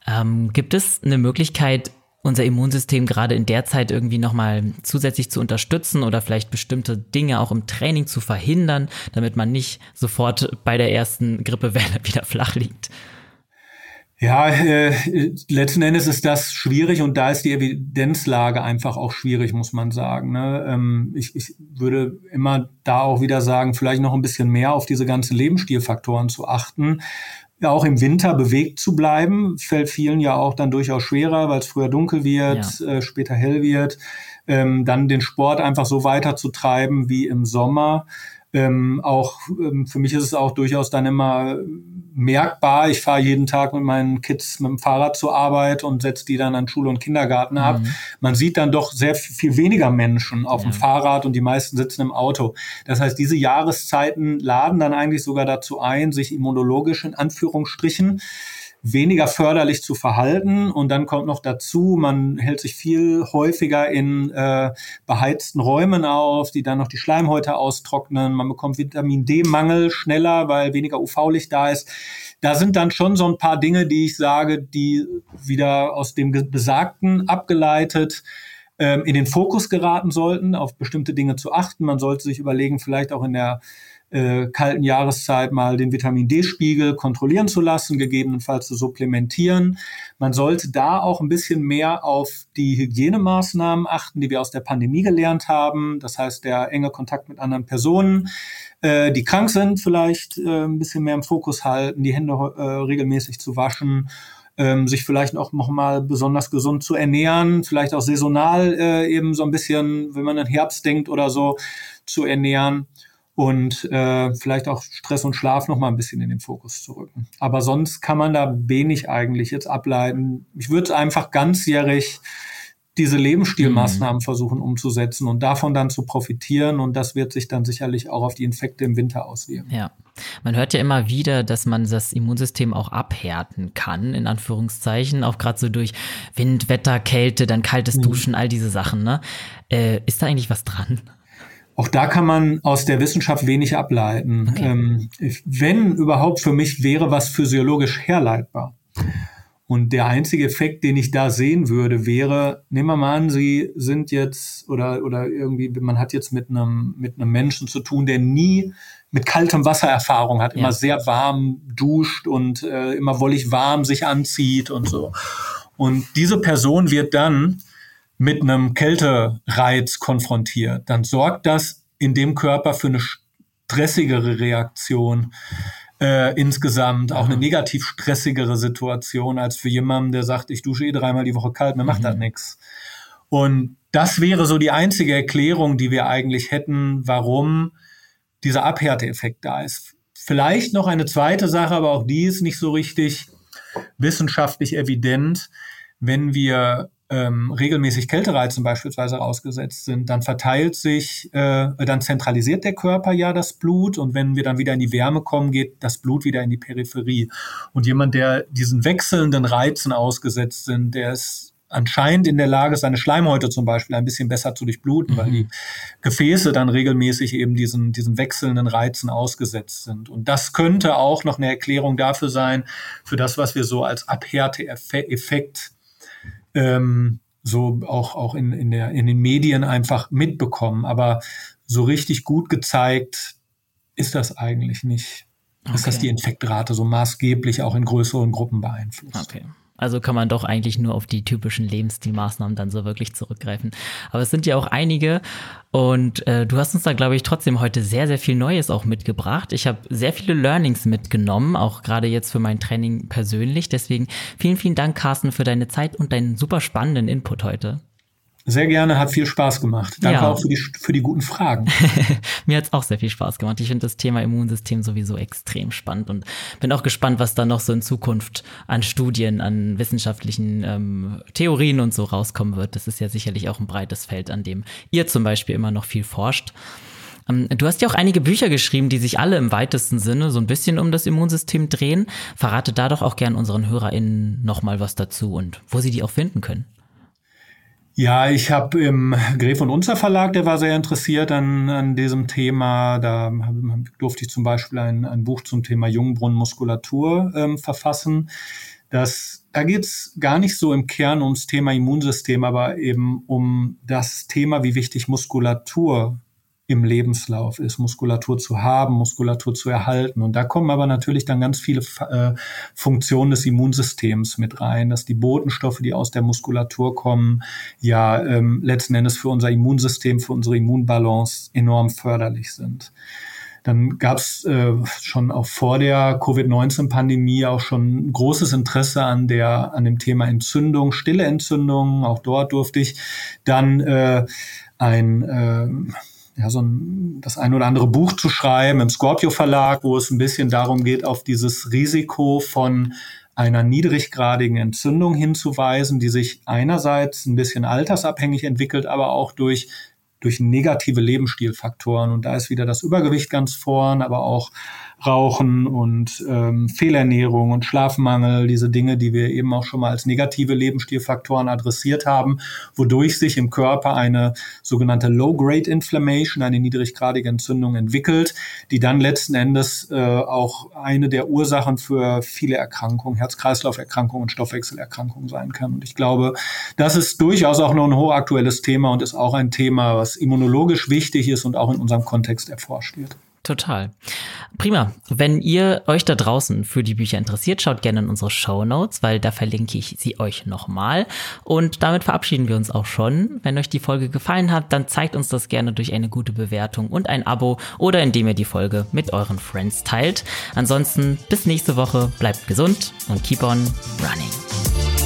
Ähm, gibt es eine Möglichkeit, unser Immunsystem gerade in der Zeit irgendwie nochmal zusätzlich zu unterstützen oder vielleicht bestimmte Dinge auch im Training zu verhindern, damit man nicht sofort bei der ersten Grippewelle [laughs] wieder flach liegt? Ja, äh, letzten Endes ist das schwierig und da ist die Evidenzlage einfach auch schwierig, muss man sagen. Ne? Ähm, ich, ich würde immer da auch wieder sagen, vielleicht noch ein bisschen mehr auf diese ganzen Lebensstilfaktoren zu achten. Ja, auch im Winter bewegt zu bleiben, fällt vielen ja auch dann durchaus schwerer, weil es früher dunkel wird, ja. äh, später hell wird. Ähm, dann den Sport einfach so weiter zu treiben wie im Sommer. Ähm, auch ähm, für mich ist es auch durchaus dann immer merkbar. Ich fahre jeden Tag mit meinen Kids mit dem Fahrrad zur Arbeit und setze die dann an Schule und Kindergarten ab. Mhm. Man sieht dann doch sehr viel weniger Menschen auf ja. dem Fahrrad und die meisten sitzen im Auto. Das heißt, diese Jahreszeiten laden dann eigentlich sogar dazu ein, sich immunologisch in Anführungsstrichen weniger förderlich zu verhalten. Und dann kommt noch dazu, man hält sich viel häufiger in äh, beheizten Räumen auf, die dann noch die Schleimhäute austrocknen. Man bekommt Vitamin D-Mangel schneller, weil weniger UV-Licht da ist. Da sind dann schon so ein paar Dinge, die ich sage, die wieder aus dem Besagten abgeleitet ähm, in den Fokus geraten sollten, auf bestimmte Dinge zu achten. Man sollte sich überlegen, vielleicht auch in der äh, kalten Jahreszeit mal den Vitamin D-Spiegel kontrollieren zu lassen, gegebenenfalls zu supplementieren. Man sollte da auch ein bisschen mehr auf die Hygienemaßnahmen achten, die wir aus der Pandemie gelernt haben. Das heißt, der enge Kontakt mit anderen Personen, äh, die krank sind, vielleicht äh, ein bisschen mehr im Fokus halten, die Hände äh, regelmäßig zu waschen ähm, sich vielleicht auch noch mal besonders gesund zu ernähren, vielleicht auch saisonal äh, eben so ein bisschen, wenn man an Herbst denkt oder so, zu ernähren und äh, vielleicht auch Stress und Schlaf noch mal ein bisschen in den Fokus zu rücken. Aber sonst kann man da wenig eigentlich jetzt ableiten. Ich würde einfach ganzjährig diese Lebensstilmaßnahmen mhm. versuchen umzusetzen und davon dann zu profitieren. Und das wird sich dann sicherlich auch auf die Infekte im Winter auswirken. Ja. Man hört ja immer wieder, dass man das Immunsystem auch abhärten kann, in Anführungszeichen, auch gerade so durch Wind, Wetter, Kälte, dann kaltes mhm. Duschen, all diese Sachen. Ne? Äh, ist da eigentlich was dran? Auch da kann man aus der Wissenschaft wenig ableiten. Okay. Ähm, wenn überhaupt für mich wäre was physiologisch herleitbar. Und der einzige Effekt, den ich da sehen würde, wäre, nehmen wir mal an, Sie sind jetzt oder, oder irgendwie, man hat jetzt mit einem, mit einem Menschen zu tun, der nie mit kaltem Wasser Erfahrung hat, immer ja. sehr warm duscht und äh, immer wollig warm sich anzieht und so. Und diese Person wird dann mit einem Kältereiz konfrontiert. Dann sorgt das in dem Körper für eine stressigere Reaktion äh, insgesamt auch eine negativ stressigere Situation als für jemanden, der sagt, ich dusche eh dreimal die Woche kalt, mir macht mhm. das nichts. Und das wäre so die einzige Erklärung, die wir eigentlich hätten, warum dieser Abhärteeffekt da ist. Vielleicht noch eine zweite Sache, aber auch die ist nicht so richtig wissenschaftlich evident. Wenn wir ähm, regelmäßig Kältereizen beispielsweise ausgesetzt sind, dann verteilt sich, äh, dann zentralisiert der Körper ja das Blut und wenn wir dann wieder in die Wärme kommen, geht das Blut wieder in die Peripherie. Und jemand, der diesen wechselnden Reizen ausgesetzt sind, der ist anscheinend in der Lage, seine Schleimhäute zum Beispiel ein bisschen besser zu durchbluten, mhm. weil die Gefäße dann regelmäßig eben diesen, diesen wechselnden Reizen ausgesetzt sind. Und das könnte auch noch eine Erklärung dafür sein, für das, was wir so als Abhärte-Effekt ähm, so auch, auch in, in, der, in den Medien einfach mitbekommen. Aber so richtig gut gezeigt ist das eigentlich nicht. Okay. Ist das die Infektrate so maßgeblich auch in größeren Gruppen beeinflusst. Okay. Also kann man doch eigentlich nur auf die typischen Lebensstilmaßnahmen dann so wirklich zurückgreifen. Aber es sind ja auch einige und äh, du hast uns da, glaube ich, trotzdem heute sehr, sehr viel Neues auch mitgebracht. Ich habe sehr viele Learnings mitgenommen, auch gerade jetzt für mein Training persönlich. Deswegen vielen, vielen Dank, Carsten, für deine Zeit und deinen super spannenden Input heute. Sehr gerne, hat viel Spaß gemacht. Danke ja. auch für die, für die guten Fragen. [laughs] Mir hat es auch sehr viel Spaß gemacht. Ich finde das Thema Immunsystem sowieso extrem spannend und bin auch gespannt, was da noch so in Zukunft an Studien, an wissenschaftlichen ähm, Theorien und so rauskommen wird. Das ist ja sicherlich auch ein breites Feld, an dem ihr zum Beispiel immer noch viel forscht. Ähm, du hast ja auch einige Bücher geschrieben, die sich alle im weitesten Sinne so ein bisschen um das Immunsystem drehen. Verrate da doch auch gern unseren HörerInnen nochmal was dazu und wo sie die auch finden können. Ja, ich habe im Gref und Unzer Verlag, der war sehr interessiert an, an diesem Thema. Da durfte ich zum Beispiel ein, ein Buch zum Thema Jungbrunnenmuskulatur ähm, verfassen. Das, da geht's gar nicht so im Kern ums Thema Immunsystem, aber eben um das Thema, wie wichtig Muskulatur im Lebenslauf ist, Muskulatur zu haben, Muskulatur zu erhalten. Und da kommen aber natürlich dann ganz viele äh, Funktionen des Immunsystems mit rein, dass die Botenstoffe, die aus der Muskulatur kommen, ja ähm, letzten Endes für unser Immunsystem, für unsere Immunbalance enorm förderlich sind. Dann gab es äh, schon auch vor der Covid-19-Pandemie auch schon großes Interesse an der an dem Thema Entzündung, stille Entzündungen. Auch dort durfte ich dann äh, ein äh, ja, so ein, das ein oder andere Buch zu schreiben im Scorpio Verlag, wo es ein bisschen darum geht, auf dieses Risiko von einer niedriggradigen Entzündung hinzuweisen, die sich einerseits ein bisschen altersabhängig entwickelt, aber auch durch durch negative Lebensstilfaktoren. Und da ist wieder das Übergewicht ganz vorn, aber auch Rauchen und ähm, Fehlernährung und Schlafmangel, diese Dinge, die wir eben auch schon mal als negative Lebensstilfaktoren adressiert haben, wodurch sich im Körper eine sogenannte Low-Grade Inflammation, eine niedriggradige Entzündung entwickelt, die dann letzten Endes äh, auch eine der Ursachen für viele Erkrankungen, Herz-Kreislauf-Erkrankungen und Stoffwechselerkrankungen sein kann. Und ich glaube, das ist durchaus auch noch ein hochaktuelles Thema und ist auch ein Thema, was immunologisch wichtig ist und auch in unserem Kontext erforscht wird. Total. Prima. Wenn ihr euch da draußen für die Bücher interessiert, schaut gerne in unsere Show Notes, weil da verlinke ich sie euch nochmal. Und damit verabschieden wir uns auch schon. Wenn euch die Folge gefallen hat, dann zeigt uns das gerne durch eine gute Bewertung und ein Abo oder indem ihr die Folge mit euren Friends teilt. Ansonsten bis nächste Woche, bleibt gesund und keep on running.